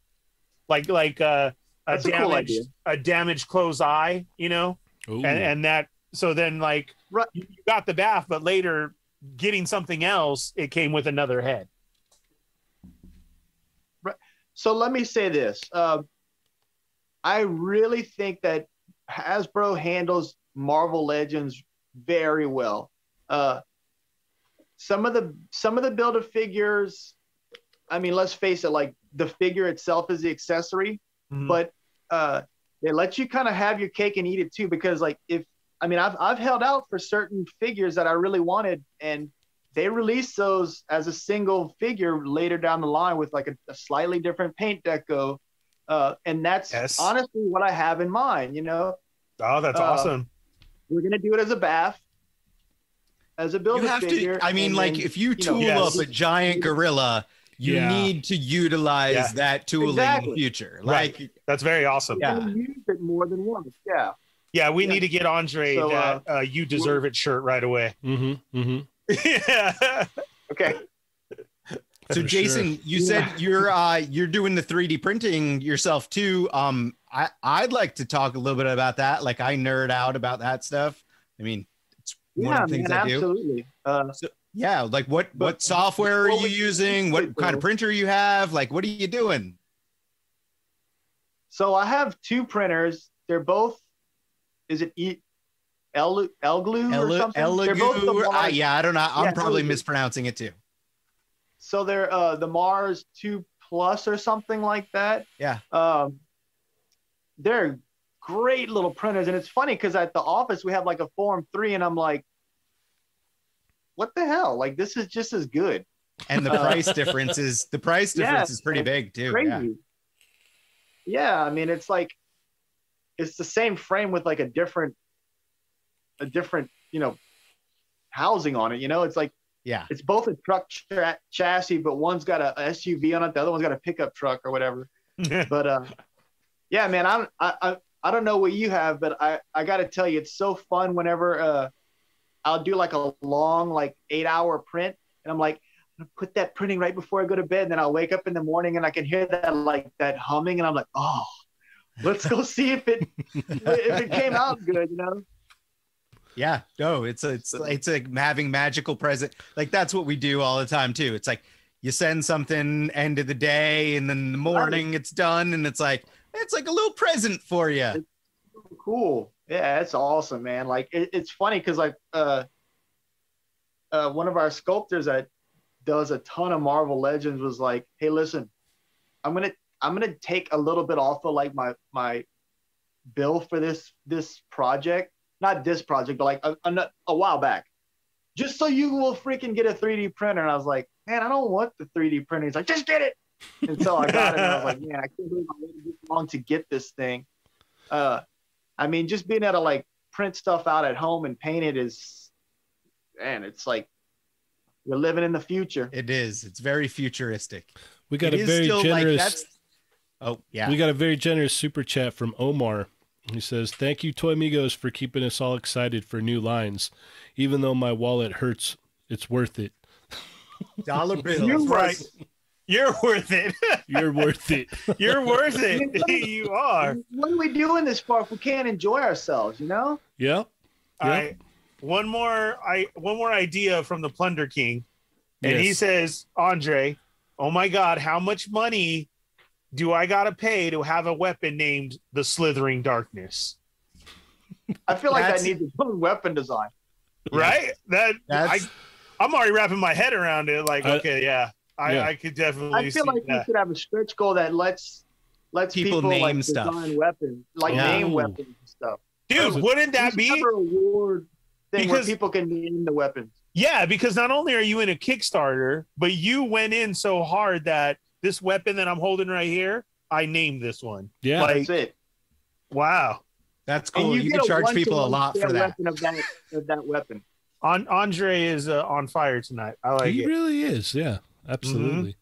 like like uh a That's a cool damaged a damaged closed eye you know Ooh. and and that so then like Right. you you got the BAF but later getting something else it came with another head So let me say this. Um, I really think that Hasbro handles Marvel Legends very well. Uh, some of the some of the build of figures, I mean, let's face it, like the figure itself is the accessory, Mhm. but uh, they let you kind of have your cake and eat it too. Because like if I mean, I've I've held out for certain figures that I really wanted, and they released those as a single figure later down the line with like a, a slightly different paint deco. Uh, and that's Yes. honestly what I have in mind. You know, oh that's Uh, awesome we're gonna do it as a BAF, as a build you have figure. to i mean like then- if you know, tool Yes. up a giant gorilla you Yeah. need to utilize Yeah. that tooling in the future Right. like that's very awesome Yeah. use it more than once. Yeah. Yeah, we Yeah. need to get Andre So, that uh, "You Deserve It" shirt right away. Mm-hmm. Mm-hmm. yeah, Okay. So For jason you said you're uh you're doing the 3d printing yourself too. Um i i'd like to talk a little bit about that. Like i nerd out about that stuff. I mean it's one Yeah, of the things man, i do. absolutely. Uh, yeah like what what software are Well, you using? what kind of printer you have? Like what are you doing? So I have two printers. They're both. Is it e- El Elglue or Elu- something? They're both the Uh, yeah i don't know. I'm Yeah, probably Elegoo. mispronouncing it too So they're uh, the Mars Two Plus or something like that. Yeah. Um, they're great little printers, and it's funny because at the office we have like a Form Three, and I'm like, what the hell? Like this is just as good. and the Uh, price difference is the price Yeah, difference is pretty big too Crazy. yeah. Yeah. I mean, it's like it's the same frame with like a different, a different, you know, housing on it. You know, it's like yeah it's both a truck cha- chassis, but one's got a SUV on it, the other one's got a pickup truck or whatever. But uh, yeah, man, I'm, I I I don't know what you have, but I I got to tell you, it's so fun whenever uh, I'll do like a long like eight hour print, and I'm like. I'm Put that printing right before I go to bed, and then I'll wake up in the morning and I can hear that like that humming, and I'm like, oh, let's go see if it if it came out good, you know. Yeah, no, it's a, it's it's like having magical present. Like that's what we do all the time too. It's like you send something end of the day, and then the morning it's done, and it's like it's like a little present for you. cool. Yeah, it's awesome, man. Like it, it's funny because like uh, uh, one of our sculptors that does a ton of Marvel Legends was like, "Hey, listen, I'm gonna I'm gonna take a little bit off of like my my bill for this this project, not this project, but like a, a, a while back, just so you will freaking get a 3D printer." And I was like, "Man, I don't want the 3D printer." He's like, "Just get it." And so I got it. And I was like, "Man, I can't believe I waited this long to get this thing." Uh, I mean, just being able to like print stuff out at home and paint it is, man, it's like you're living in the future. It is. It's very futuristic. We got It a very still, like, generous. that's- Oh yeah. We got a very generous super chat from Omar. He says, "Thank you, Toy Migos, for keeping us all excited for new lines. Even though my wallet hurts, it's worth it. Dollar bills. You're right. You're worth it. You're worth it." You're worth it. you are. What are we doing this for if we can't enjoy ourselves? You know? Yeah. All right. One more I one more idea from the Plunder King. And he says, Andre, oh my God, how much money do I gotta pay to have a weapon named the Slithering Darkness? I feel like That's- that needs its own weapon design. Yeah. Right? That I, That's I'm already wrapping my head around it. Like, I- okay, yeah, I, Yeah. I could definitely I feel see like we that. should have a stretch goal that lets lets People people, name like stuff. design weapons, like Yeah. name weapons and stuff. Dude, wouldn't that be? have a reward thing Because- where people can name the weapons? Yeah, because not only are you in a Kickstarter, but you went in so hard that this weapon that I'm holding right here, I named this one. Yeah. Like- That's it. Wow. that's And cool. You, get can charge people a lot for that. Of that of that weapon. On Andre is uh, on fire tonight. I like he it. really is. Yeah. Absolutely.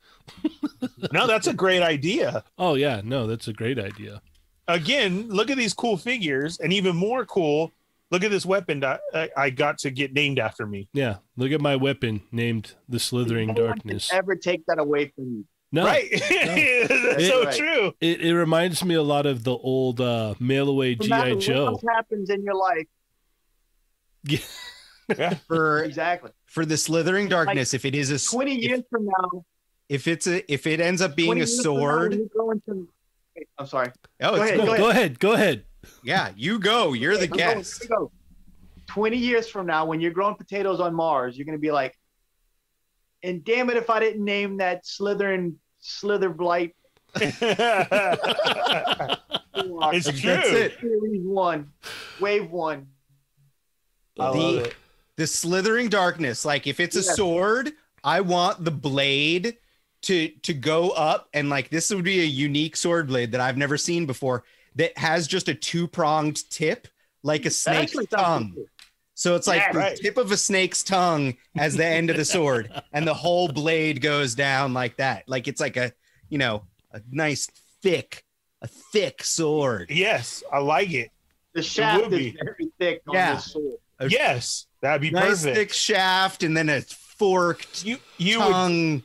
No, that's a great idea. Oh yeah. No, that's a great idea. Again, look at these cool figures, and even more cool, look at this weapon that I, I got to get named after me. Yeah. Look at my weapon named the Slithering No Darkness. Ever take that away from you? No. right? that's so Right. true. It, it reminds me a lot of the old uh, mail away No matter GI what Joe. else happens in your life, Yeah. For exactly. for the slithering darkness, if it is a Twenty if, years from now, if it's a if it ends up being a years from now, when sword, you go into- Wait, I'm sorry. oh, Go it's ahead, cool. Go, go ahead. Go ahead. yeah, you go. You're the I'm going- guest. here go. Twenty years from now, when you're growing potatoes on Mars, you're gonna be like, and damn it, if I didn't name that Slytherin Slither Blight it's Like, true. That's it. Series One, Wave One. I love The- it. the slithering darkness like if it's a Yes. sword i want the blade to to go up and like this would be a unique sword blade that i've never seen before that has just a two-pronged tip like a That snake's tongue cool. So it's like Yeah, the tip of a snake's tongue as the end of the sword and the whole blade goes down like that like it's like a you know a nice thick a thick sword Yes, I like it. The shaft would is be. very thick on Yeah. sword. A Yes, that'd be nice perfect. thick shaft and then a forked You you would tongue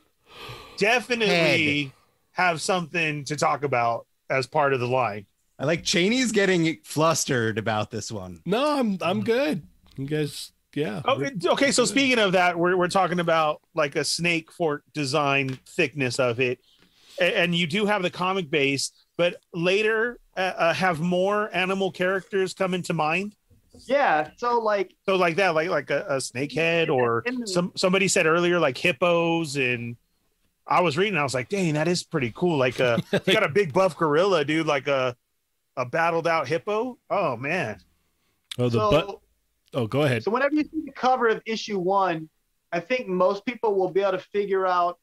definitely have something to talk about as part of the line. I like Cheney's getting flustered about this one. No, I'm I'm mm. good. You guys, yeah. Oh, okay. So speaking of that, we're we're talking about like a snake fork design thickness of it, A- and you do have the comic base, but later uh, uh, have more animal characters come into mind. Yeah. So like So like that, like like a, a snake head, or the- some somebody said earlier, like hippos, and I was reading, I was like, dang, that is pretty cool. Like uh, you got a big buff gorilla, dude, like a a battled out hippo. Oh man, oh, the so, butt. Oh, go ahead. so whenever you see the cover of issue one, I think most people will be able to figure out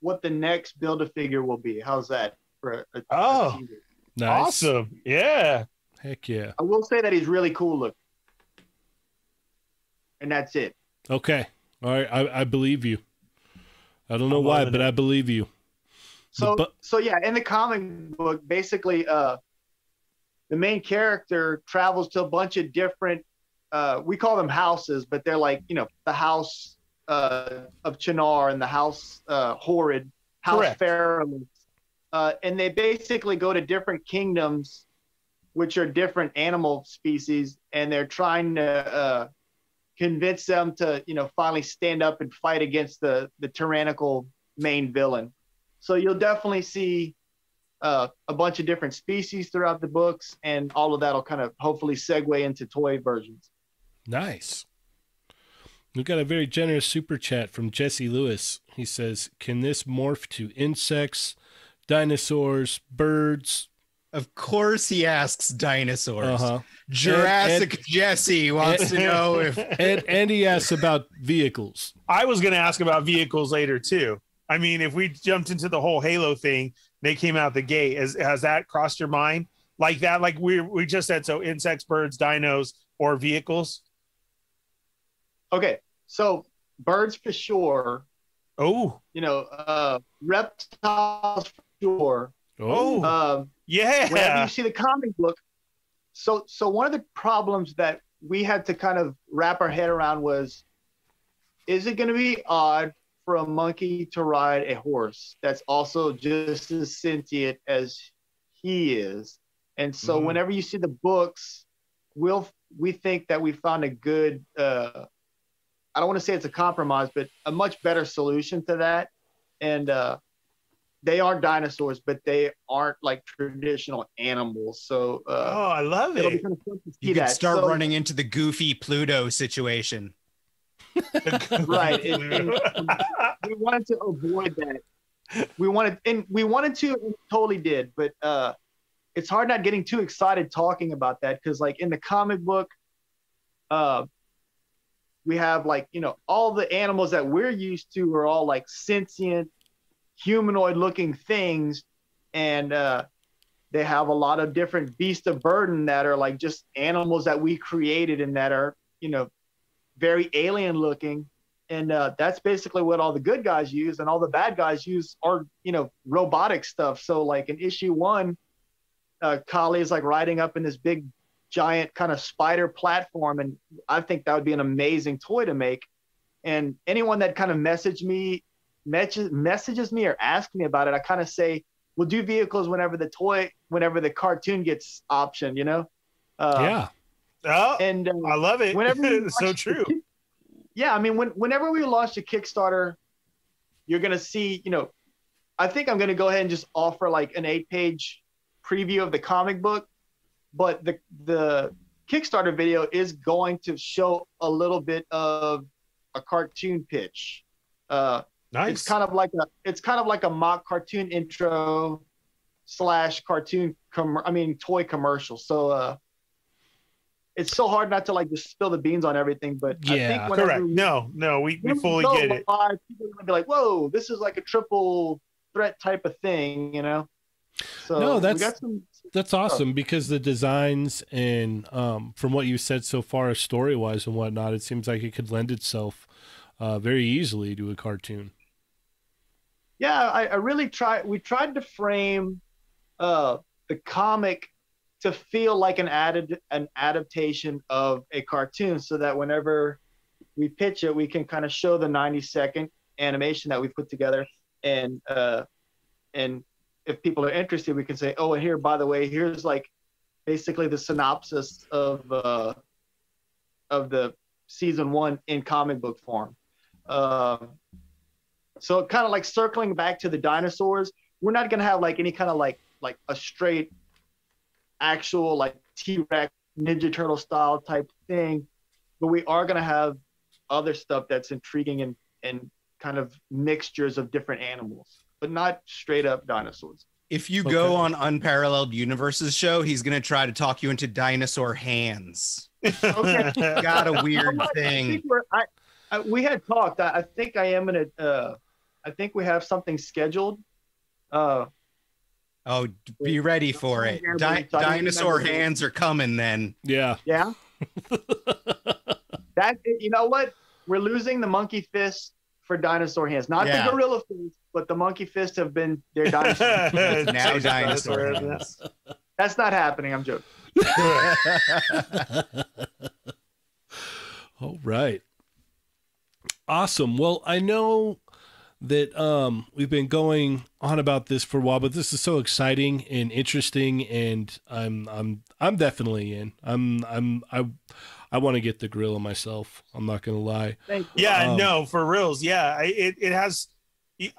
what the next build a figure will be. How's that for a, a- a Oh. teaser? Nice. awesome, yeah. Heck yeah. I will say that he's really cool looking. And that's it. Okay. All right. I, I believe you. I don't know I'm why, but it. I believe you. So bu- so yeah, in the comic book, basically uh the main character travels to a bunch of different uh we call them houses, but they're like, you know, the house uh of Chinar and the house uh Horrid, House. Fairless. Uh and they basically go to different kingdoms which are different animal species and they're trying to uh convince them to you know finally stand up and fight against the the tyrannical main villain. So you'll definitely see uh, a bunch of different species throughout the books, and all of that'll kind of hopefully segue into toy versions. Nice. We got a very generous super chat from Jesse Lewis. He says, "Can this morph to insects, dinosaurs, birds?" Of course, he asks dinosaurs. Uh-huh. Jurassic And- Jesse wants to know if And and he asks about vehicles. I was going to ask about vehicles later too. I mean, if we jumped into the whole Halo thing, they came out the gate. Has, has that crossed your mind like that? Like we we just said, so insects, birds, dinos, or vehicles. Okay, so birds for sure. Oh, You know, uh, reptiles for sure. Oh. Um, whenever yeah. you see the comic book so so one of the problems that we had to kind of wrap our head around was is it going to be odd for a monkey to ride a horse that's also just as sentient as he is and so Mhm. whenever you see the books we'll we think that we found a good uh i don't want to say it's a compromise but a much better solution to that and uh they aren't dinosaurs, but they aren't like traditional animals. So Oh, uh, I love it'll be kind of fun to see you could that. start So- running into the goofy Pluto situation. Right, and- and- we wanted to avoid that. We wanted, and we wanted to, and totally did, but uh, it's hard not getting too excited talking about that because, like in the comic book, uh, we have like you know all the animals that we're used to are all like sentient, humanoid-looking things, and uh, they have a lot of different beasts of burden that are like just animals that we created and that are you know very alien looking. And uh, that's basically what all the good guys use and all the bad guys use are you know robotic stuff. So like in issue one uh, Kali is like riding up in this big giant kind of spider platform and i think that would be an amazing toy to make and anyone that kind of message me messages, messages me or asks me about it i kind of say we'll do vehicles whenever the toy whenever the cartoon gets optioned you know uh, yeah. oh, and uh, I love it. whenever it's so watch the true. Yeah, I mean, when, whenever we launch a Kickstarter, you're gonna see, you know, I think I'm gonna go ahead and just offer like an eight-page preview of the comic book, but the the Kickstarter video is going to show a little bit of a cartoon pitch. Uh, Nice. It's kind of like a it's kind of like a mock cartoon intro slash cartoon com- I mean toy commercial. So uh it's so hard not to like just spill the beans on everything, but I Yeah, think whenever Correct. we- No, no, we, we fully go get it. live, people are gonna be like, "Whoa, this is like a triple threat type of thing," you know. So No, we that's- got some. That's awesome because the designs and um, from what you said so far, story wise and whatnot, it seems like it could lend itself uh, very easily to a cartoon. Yeah, I, I really tried. We tried to frame uh, the comic to feel like an added an adaptation of a cartoon, so that whenever we pitch it, we can kind of show the 90 second animation that we put together, and uh, and if people are interested, we can say, oh, and here, by the way, here's like basically the synopsis of uh, of the season one in comic book form. Um, so kind of like circling back to the dinosaurs, we're not gonna have like any kind of like like a straight actual like T-Rex Ninja Turtle style type thing, but we are gonna have other stuff that's intriguing and and kind of mixtures of different animals, but not straight up dinosaurs. If you Okay. go on Unparalleled Universes show, he's gonna try to talk you into dinosaur hands. Okay. Got a weird I thing. we're, I, I, we had talked. I, I think I am gonna. Uh, I think we have something scheduled. Uh, Oh, be ready for it. Di- dinosaur hands are coming then. Yeah. Yeah. that you know what? We're losing the monkey fist for dinosaur hands. Not Yeah. the gorilla fist, but the monkey fist have been their dinosaur. It's now Chase dinosaur dinosaur, hands. That's not happening. I'm joking. All right. Awesome. Well, I know that um, we've been going on about this for a while, but this is so exciting and interesting, and I'm I'm I'm definitely in. I'm I'm I I want to get the gorilla myself. I'm not gonna lie. Thank you. Yeah, Um, no, for reals. Yeah, I- it it has.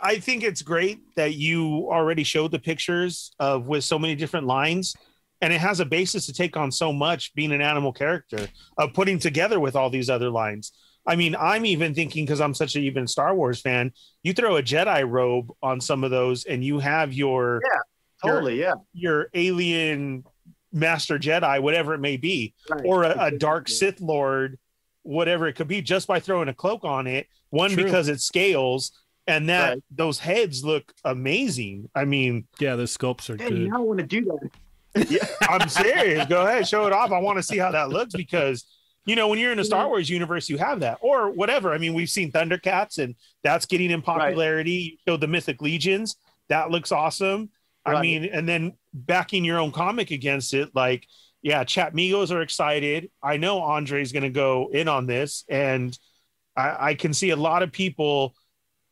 I think it's great that you already showed the pictures of with so many different lines, and it has a basis to take on so much being an animal character of putting together with all these other lines. I mean, I'm even thinking because I'm such an even Star Wars fan. You throw a Jedi robe on some of those, and you have your yeah, Totally, yeah. your alien master Jedi, whatever it may be Right. or a, a dark Sith Lord, whatever it could be, just by throwing a cloak on it. One True. because it scales, and that Right. those heads look amazing. I mean, Yeah, the sculpts are Dang, good. now I want to do that. I'm serious. Go ahead, show it off. I want to see how that looks because you know when you're in the Star Wars universe, you have that or whatever. I mean, we've seen Thundercats, and that's getting in popularity. You showed the Mythic Legions. That looks awesome. I mean, and then backing your own comic against it, like, yeah, Chat Migos are excited. I know Andre's going to go in on this, and I, I can see a lot of people,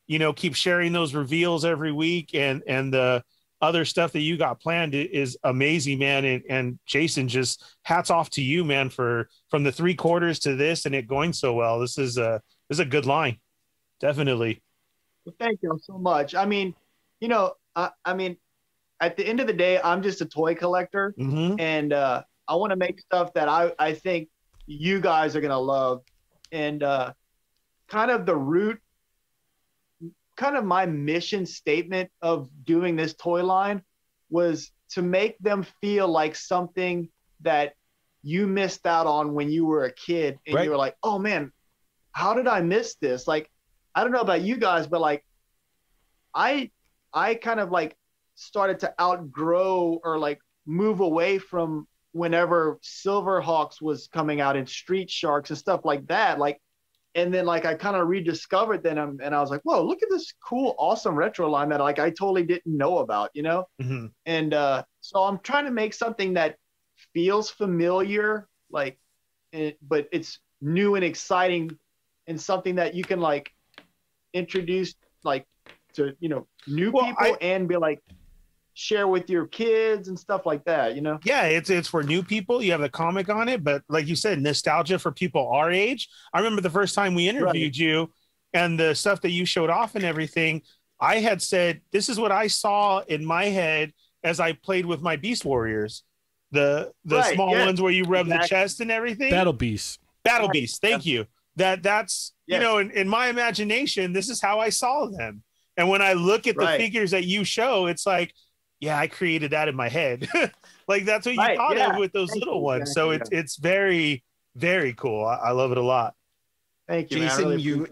you know, keep sharing those reveals every week, and and the other stuff that you got planned is amazing, man. And, and Jason, just hats off to you, man, for from the three quarters to this and it going so well. This is a this is a good line, definitely. Well, thank you so much. I mean, you know, I, I mean, at the end of the day, I'm just a toy collector, Mm-hmm. and uh, I want to make stuff that I I think you guys are gonna love, and uh, kind of the root, kind of my mission statement of doing this toy line was to make them feel like something that you missed out on when you were a kid and Right. you were like, oh man, how did I miss this? Like, I don't know about you guys, but like, I I kind of like started to outgrow or like move away from whenever Silverhawks was coming out and Street Sharks and stuff like that. Like, and then like I kind of rediscovered them and I was like, whoa, look at this cool, awesome retro line that like I totally didn't know about, you know? Mm-hmm. And uh, so I'm trying to make something that feels familiar, like, it, but it's new and exciting, and something that you can like introduce, like, to you know new Well, people I- and be like share with your kids and stuff like that. You know, yeah, it's it's for new people. You have the comic on it, but like you said, nostalgia for people our age. I remember the first time we interviewed you and the stuff that you showed off and everything. I had said, "This is what I saw in my head as I played with my Beast Warriors, the the Right, small yeah, ones where you rub the chest and everything." Battle Beast. Battle Beast. Thank you. That that's you know in, in my imagination, this is how I saw them. And when I look at the Right. figures that you show, it's like, yeah, I created that in my head. like that's what you Right, thought yeah. of with those Thank little you, ones. So it's it's very very cool. I, I love it a lot. thank you, Jason, really you-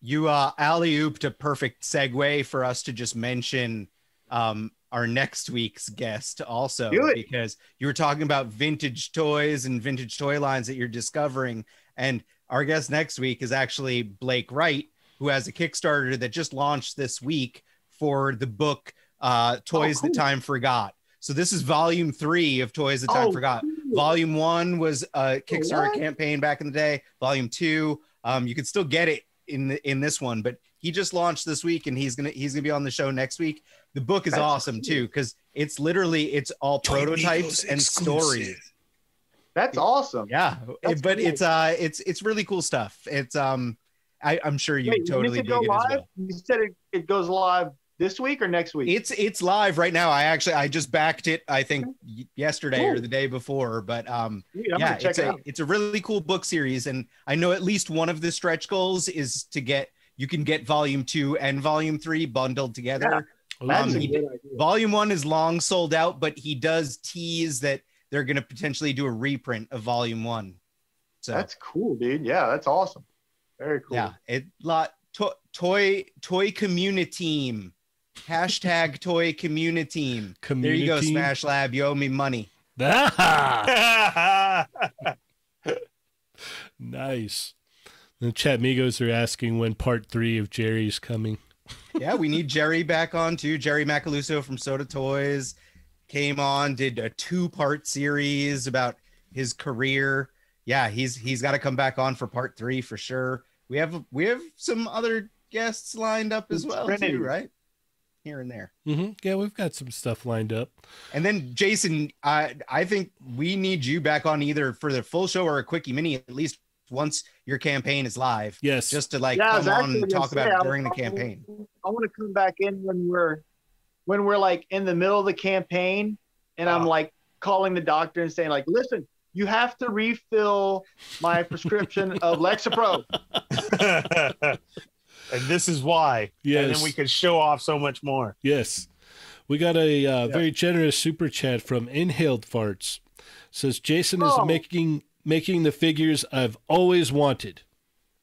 You uh alley ooped a perfect segue for us to just mention um our next week's guest also because you were talking about vintage toys and vintage toy lines that you're discovering. And our guest next week is actually Blake Wright, who has a Kickstarter that just launched this week for the book uh Toys cool. That Time Forgot. So this is volume three of Toys That Time Oh, Forgot. cool. Volume one was a Kickstarter what? campaign back in the day. Volume two, um, you can still get it in the, in this one, but he just launched this week, and he's gonna he's gonna be on the show next week. The book is That's awesome cool. too because it's literally it's all prototypes and stories. That's awesome. Yeah, That's but cool. it's uh it's it's really cool stuff. It's um I, I'm sure you Wait, totally it dig go it as live? well. You said it, it goes live this week or next week? It's it's live right now. I actually I just backed it. I think y- yesterday or the day before, but um Dude, yeah, it's it a out. it's a really cool book series, and I know at least one of the stretch goals is to get you can get volume two and volume three bundled together. That's um, he good did- idea. Volume one is long sold out, but he does tease that they're going to potentially do a reprint of volume one. So That's cool, dude. Yeah, that's awesome. Very cool. yeah, it lot to, toy toy community team. Hashtag toy community team. There you go, Community. Smash Lab. You owe me money. Ah, nice. The chat Migos are asking when part three of Jerry's coming. yeah, we need Jerry back on too. Jerry Macaluso from SOTA Toys came on, did a two-part series about his career. Yeah, he's he's got to come back on for part three for sure. We have we have some other guests lined up as well Trinity. too, right? Here and there. Mm-hmm. Yeah, we've got some stuff lined up. And then Jason, I I think we need you back on either for the full show or a quickie mini at least once your campaign is live, Yes. just to like Yeah, come on and gonna talk about say, it I- during the campaign. I want to come back in when we're when we're like in the middle of the campaign, and I'm like calling the doctor and saying like, listen, you have to refill my prescription of Lexapro. and this is why. Yes. And then we could show off so much more. Yes. We got a uh, very generous super chat from Inhaled Farts. Says Jason is Oh. making making the figures I've always wanted.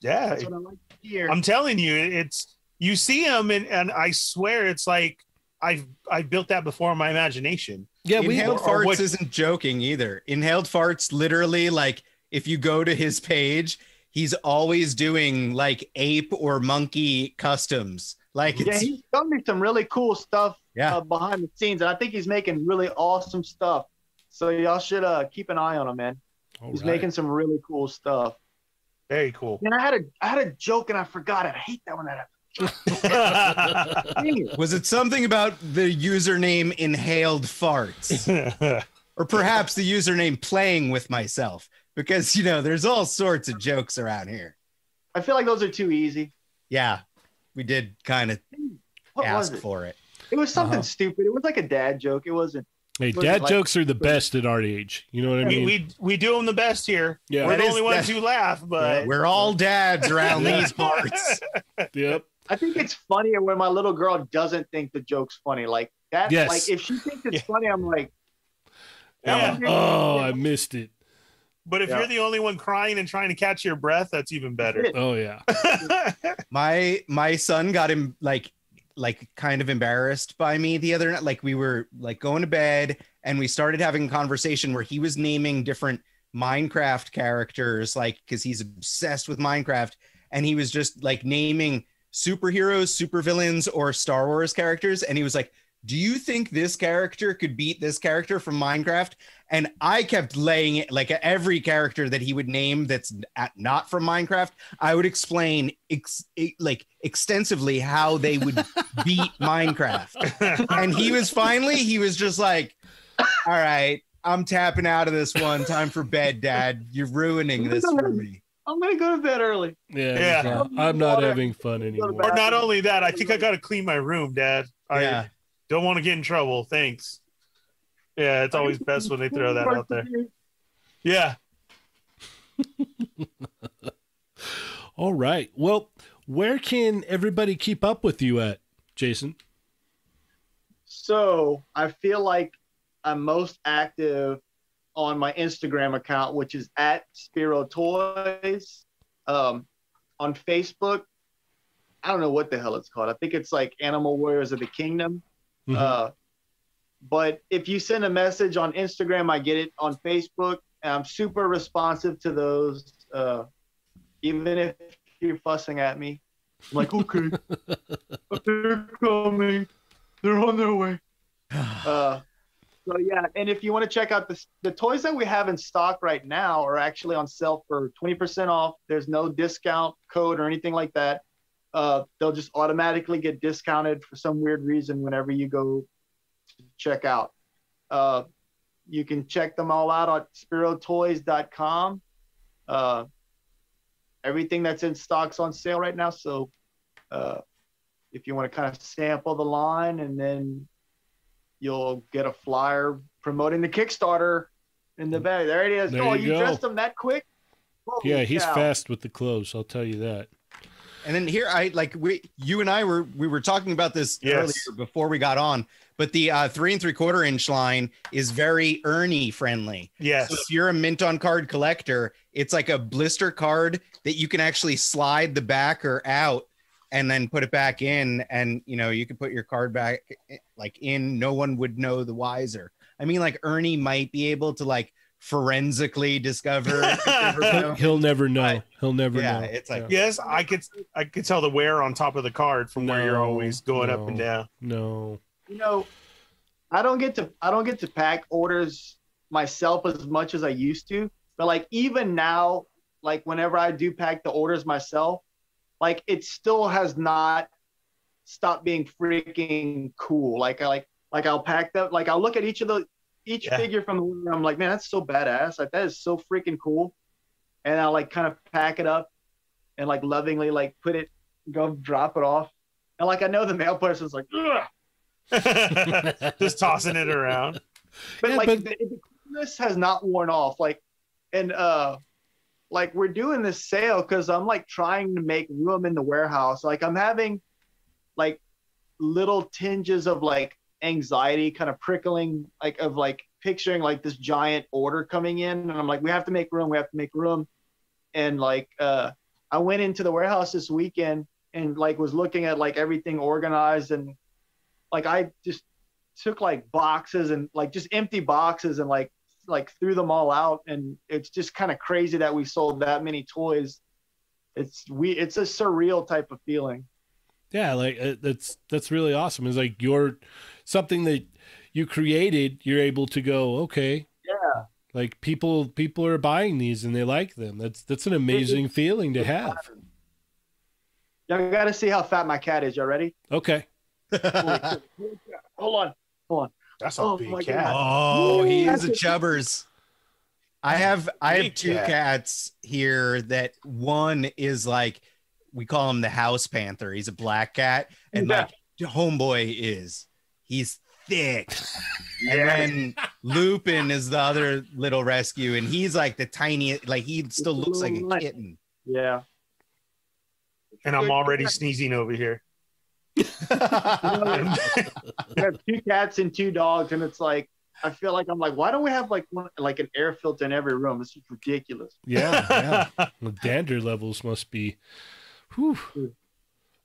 Yeah. That's what I like to hear. I'm telling you, it's you see them and, and I swear it's like I've I built that before in my imagination. Yeah, we Inhaled or farts what- isn't joking either. Inhaled farts literally like if you go to his page, he's always doing like ape or monkey customs. Like yeah, he's done me some really cool stuff yeah. uh, behind the scenes, and I think he's making really awesome stuff. So y'all should uh, keep an eye on him, man. All He's right. making some really cool stuff. Very cool. And I had a I had a joke and I forgot it. I hate that when that happens. It. Was it something about the username inhaled farts? or perhaps the username playing with myself? Because you know, there's all sorts of jokes around here. I feel like those are too easy. Yeah. We did kind of What was ask it? for it. It was something Uh-huh. stupid. It was like a dad joke. It wasn't. Hey, Was it dad like- jokes are the best at our age. You know what I mean? we we do them the best here. Yeah. We're That the only ones that- who laugh, but We're all dads around these parts. yep. I think it's funnier when my little girl doesn't think the joke's funny. Like that. Yes. Like if she thinks it's Yeah. funny, I'm like, Yeah. that one Oh, didn't- I missed it. But if Yeah. you're the only one crying and trying to catch your breath, that's even better. Oh yeah. my my son got him like like kind of embarrassed by me the other night like we were like going to bed and we started having a conversation where he was naming different minecraft characters like because he's obsessed with minecraft and he was just like naming superheroes supervillains or star wars characters and he was like do you think this character could beat this character from minecraft and i kept laying it like every character that he would name that's at, not from minecraft I would explain ex- like extensively how they would beat Minecraft. And he was finally, he was just like, all right, I'm tapping out of this one. Time for bed, dad. You're ruining this for me. I'm gonna go to bed early. Yeah. Yeah. I'm not having fun anymore. or not only that, I think I got to clean my room, Dad. I Yeah. Don't want to get in trouble. Thanks. Yeah, it's always best when they throw that out there. Yeah. All right. Well, where can everybody keep up with you at, Jason? So I feel like I'm most active on my Instagram account, which is at Spiro Toys. Um, on Facebook, I don't know what the hell it's called. I think it's like Animal Warriors of the Kingdom. Mhm. Uh, but if you send a message on Instagram, I get it on Facebook. I'm super responsive to those. Uh, even if you're fussing at me, I'm like, okay, they're coming, they're on their way. Uh, so yeah, and if you want to check out the the toys that we have in stock right now are actually on sale for 20% off. There's no discount code or anything like that. Uh, they'll just automatically get discounted for some weird reason whenever you go to check out. Uh, you can check them all out on spirotoys.com. Uh, everything that's in stock's on sale right now. So uh, if you want to kind of sample the line and then you'll get a flyer promoting the Kickstarter in the bag. There it is. There oh, you you, dressed them that quick? Holy Yeah, he's cow. fast with the clothes. I'll tell you that. And then here, I like we, you and I were we were talking about this Yes. earlier before we got on. But the uh, three and three quarter inch line is very Ernie friendly. Yes. So if you're a mint on card collector, it's like a blister card that you can actually slide the backer out and then put it back in and you know you can put your card back like in no one would know the wiser i mean like ernie might be able to like forensically discover if you ever He'll, know. he'll never know. Right. He'll never Yeah, know. it's like- Yes, I could I could tell the wear on top of the card from where you're always going up and down. no. you know, I don't get to I don't get to pack orders myself as much as I used to. But like even now, like whenever I do pack the orders myself, like it still has not stopped being freaking cool. Like I like like I'll pack them. Like I'll look at each of the each Yeah. figure from the room. I'm like, man, that's so badass. Like that is so freaking cool. And I'll like kind of pack it up and like lovingly like put it, go drop it off. And like I know the mail person's like, Ugh. just tossing it around. but Yeah, like but- the, the coolness has not worn off. Like, and uh, like we're doing this sale because I'm like trying to make room in the warehouse. Like I'm having like little tinges of like anxiety, kind of prickling, like of like picturing like this giant order coming in, and I'm like, we have to make room. We have to make room. And like, uh, I went into the warehouse this weekend and like was looking at like everything organized and like I just took like boxes and like just empty boxes and like like threw them all out and it's just kind of crazy that we sold that many toys it's we it's a surreal type of feeling Yeah, like uh, that's that's really awesome. It's like you're something that you created. You're able to go, okay, yeah like people people are buying these and they like them. That's that's an amazing feeling to have. y'all gotta see how fat my cat is y'all ready Okay, hold on hold on That's a Oh big my cat. Oh, he is a chubbers. I have I have two cat. cats here that one is like we call him the house panther. He's a black cat, and Yeah. like homeboy is he's thick. And then Lupin is the other little rescue, and he's like the tiniest, like he still looks like a kitten. yeah And I'm already sneezing over here. we have two cats and two dogs and it's like i feel like i'm like why don't we have like one like an air filter in every room it's just ridiculous yeah, yeah. the dander levels must be. Whew.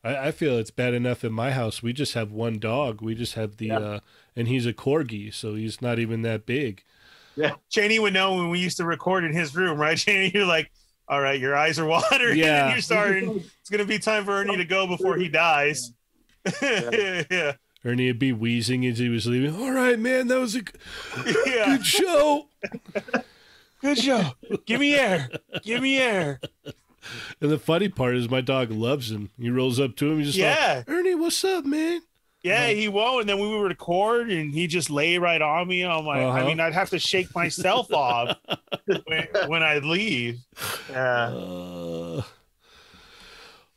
I, I feel it's bad enough in my house. We just have one dog. We just have the, Yeah. uh, and he's a corgi, so he's not even that big. Yeah, Cheney would know when we used to record in his room, right? Cheney, you're like, all right, your eyes are watering. Yeah. you're starting. It's gonna be time for Ernie to go before he dies. yeah. Ernie would be wheezing as he was leaving. All right, man, that was a g- Yeah. good show. Good show. Give me air. Give me air. And the funny part is my dog loves him. He rolls up to him. He's just Yeah. like, Ernie, what's up, man? Yeah, he won't. And then we would record and he just lay right on me. I'm like, Uh-huh. I mean, I'd have to shake myself off when, when I leave. Yeah. Uh,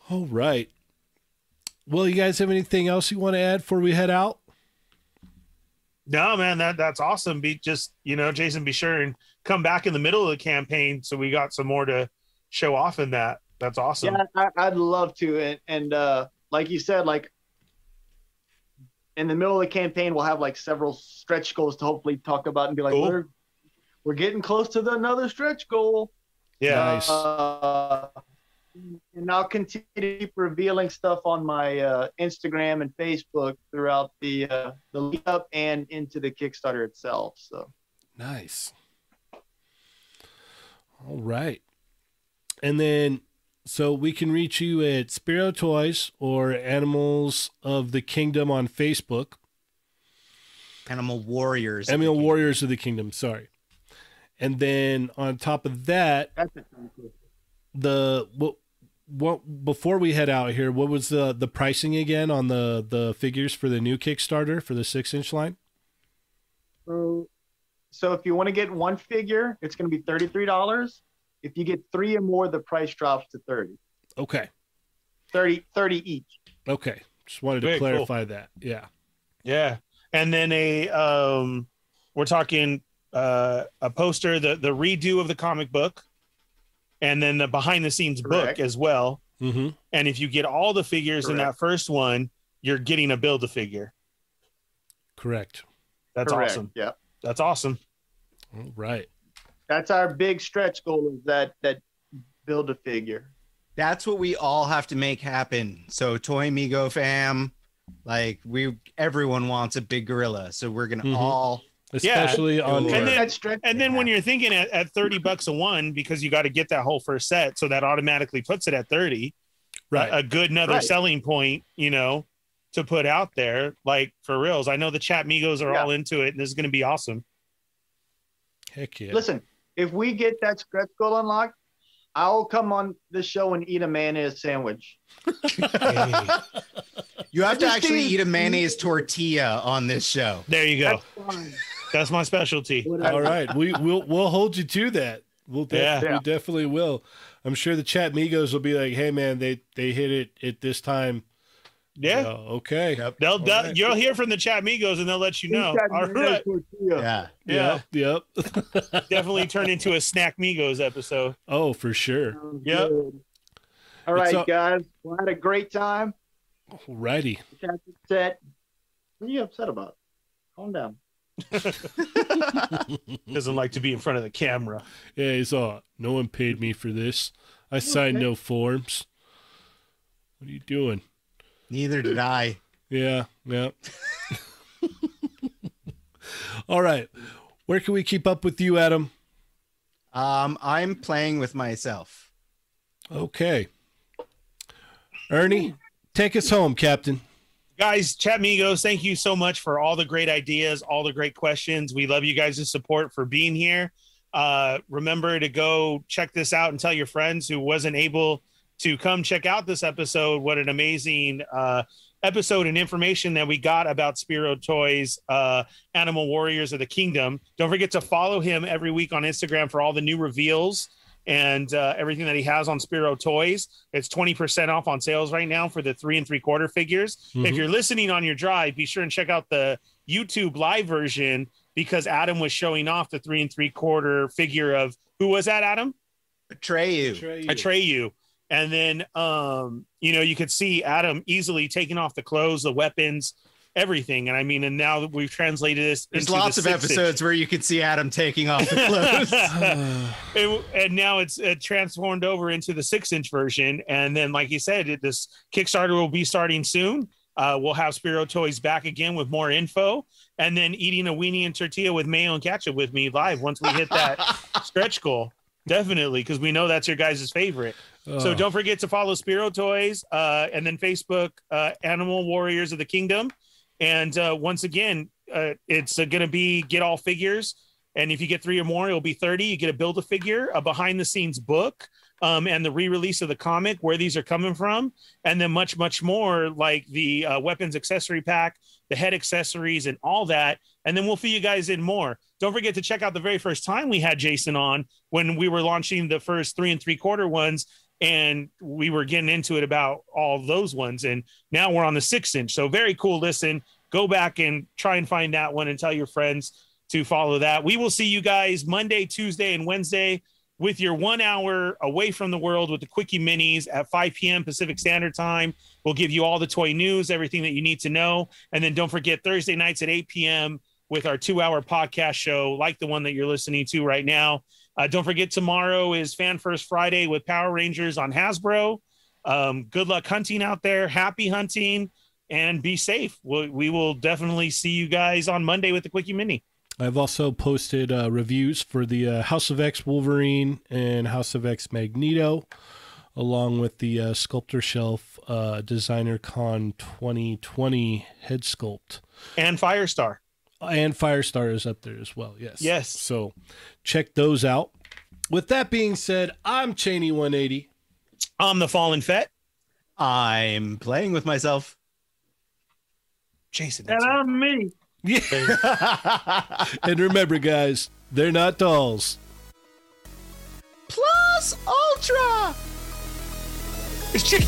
all right. Well, you guys have anything else you want to add before we head out? No, man, that that's awesome. Be just, you know, Jason, be sure and come back in the middle of the campaign so we got some more to show off in that. That's awesome. Yeah, I, I'd love to. And, and uh, like you said, like in the middle of the campaign, we'll have like several stretch goals to hopefully talk about and be like, Cool. we're we're getting close to the another stretch goal. Yeah. Nice. Uh, and I'll continue to keep revealing stuff on my uh, Instagram and Facebook throughout the uh, the lead up and into the Kickstarter itself. So Nice. All right. And then, so we can reach you at Spiro Toys or Animals of the Kingdom on Facebook. Animal warriors. Animal Warriors of the Kingdom, sorry. And then on top of that, that's it. Thank you. the what what before we head out here, what was the the pricing again on the the figures for the new Kickstarter for the six inch line? So, so if you want to get one figure, it's going to be thirty-three dollars. If you get three or more, the price drops to 30. Okay, 30, 30 each. okay. Just wanted to Very cool. clarify that. Yeah. Yeah. And then a um we're talking uh a poster, the the redo of the comic book, and then the behind the scenes Correct. book as well. Mm-hmm. And if you get all the figures in that first one, you're getting a build a figure. Correct. That's Correct. awesome. Yeah. That's awesome. All right. That's our big stretch goal is that that build a figure. That's what we all have to make happen. So Toy Migo fam, like we everyone wants a big gorilla. So we're gonna Mhm. all Especially on And And then- that stretch And then when you're thinking at, at 30 bucks a one, because you got to get that whole first set, so that automatically puts it at 30. right. A, a good another Right. selling point, you know, to put out there. Like for reals. I know the chat Migos are Yeah. all into it and this is gonna be awesome. Heck yeah. listen, if we get that stretch goal unlocked, I'll come on the show and eat a mayonnaise sandwich. You have to actually eat a mayonnaise tortilla on this show. There you go. That's. That's my specialty. All right, we we'll we'll hold you to that. We'll def- Yeah. we Yeah. definitely will. I'm sure the chat Migos will be like, "Hey man, they they hit it at this time." Yeah. Uh, okay. Yep. They'll, they'll right. you'll hear from the chat Migos and they'll let you know. Eat that All mayonnaise right. tortilla. Yeah. Yeah. Yep. Yep. Definitely turn into a snack Migos episode. oh, for sure. Sounds Yep. good. All right, all- guys. We had a great time. Alrighty. Chat set. What are you upset about? Calm down. Doesn't like to be in front of the camera. Yeah, he's all. No one paid me for this. I signed no forms. What are you doing? Neither did I. Yeah. Yeah. All right. Where can we keep up with you, Adam? Um, I'm playing with myself. Okay. Ernie, take us home, Captain. Guys, chat Migos, thank you so much for all the great ideas, all the great questions. We love you guys' support for being here. Uh, remember to go check this out and tell your friends who wasn't able to come check out this episode. What an amazing uh, episode and information that we got about Spiro Toys, uh, Animal Warriors of the Kingdom. Don't forget to follow him every week on Instagram for all the new reveals and uh, everything that he has on Spiro Toys. It's 20% off on sales right now for the three and three quarter figures. If Mhm. you're listening on your drive, be sure and check out the YouTube live version because Adam was showing off the three and three quarter figure of who was that, Adam? Atreyu. Atreyu. And then, um, you know, you could see Adam easily taking off the clothes, the weapons, everything. And I mean, and now that we've translated this, There's into the lots of six inch- episodes where you can see Adam taking off the clothes. and, and now it's uh, transformed over into the six inch version. And then, like you said, it, this Kickstarter will be starting soon. Uh, we'll have Spiro Toys back again with more info, and then eating a weenie and tortilla with mayo and ketchup with me live once we hit that stretch goal. Definitely, because we know that's your guys' favorite. So don't forget to follow Spiro Toys uh, and then Facebook uh, Animal Warriors of the Kingdom. And uh, once again, uh, it's uh, going to be get all figures. And if you get three or more, it'll be 30. You get a build a figure, a behind the scenes book, um, and the re release of the comic, where these are coming from. And then much, much more like the uh, weapons accessory pack, the head accessories, and all that. And then we'll fill you guys in more. Don't forget to check out the very first time we had Jason on when we were launching the first three and three quarter ones and we were getting into it about all those ones. And now we're on the six inch. So very cool. Listen go back and try and find that one and tell your friends to follow that. We will see you guys monday tuesday and wednesday with your one hour away from the world with the quickie minis at 5 p.m pacific standard time. We'll give you all the toy news everything that you need to know. And then don't forget thursday nights at 8 p.m with our two hour podcast show like the one that you're listening to right now uh, don't forget, tomorrow is Fan First Friday with Power Rangers on Hasbro. Um, good luck hunting out there. Happy hunting and be safe. We'll, we will definitely see you guys on Monday with the Quickie Mini. I've also posted uh, reviews for the uh, House of X Wolverine and House of X Magneto, along with the uh, Sculptor Shelf uh, Designer Con 2020 head sculpt. And Firestar. And Firestar is up there as well. Yes. Yes. So check those out. With that being said, I'm Cheney 180. I'm the Fallen Fett. I'm playing with myself. Jason. And I'm me. Yeah. and remember, guys, they're not dolls. Plus Ultra. it's chicken.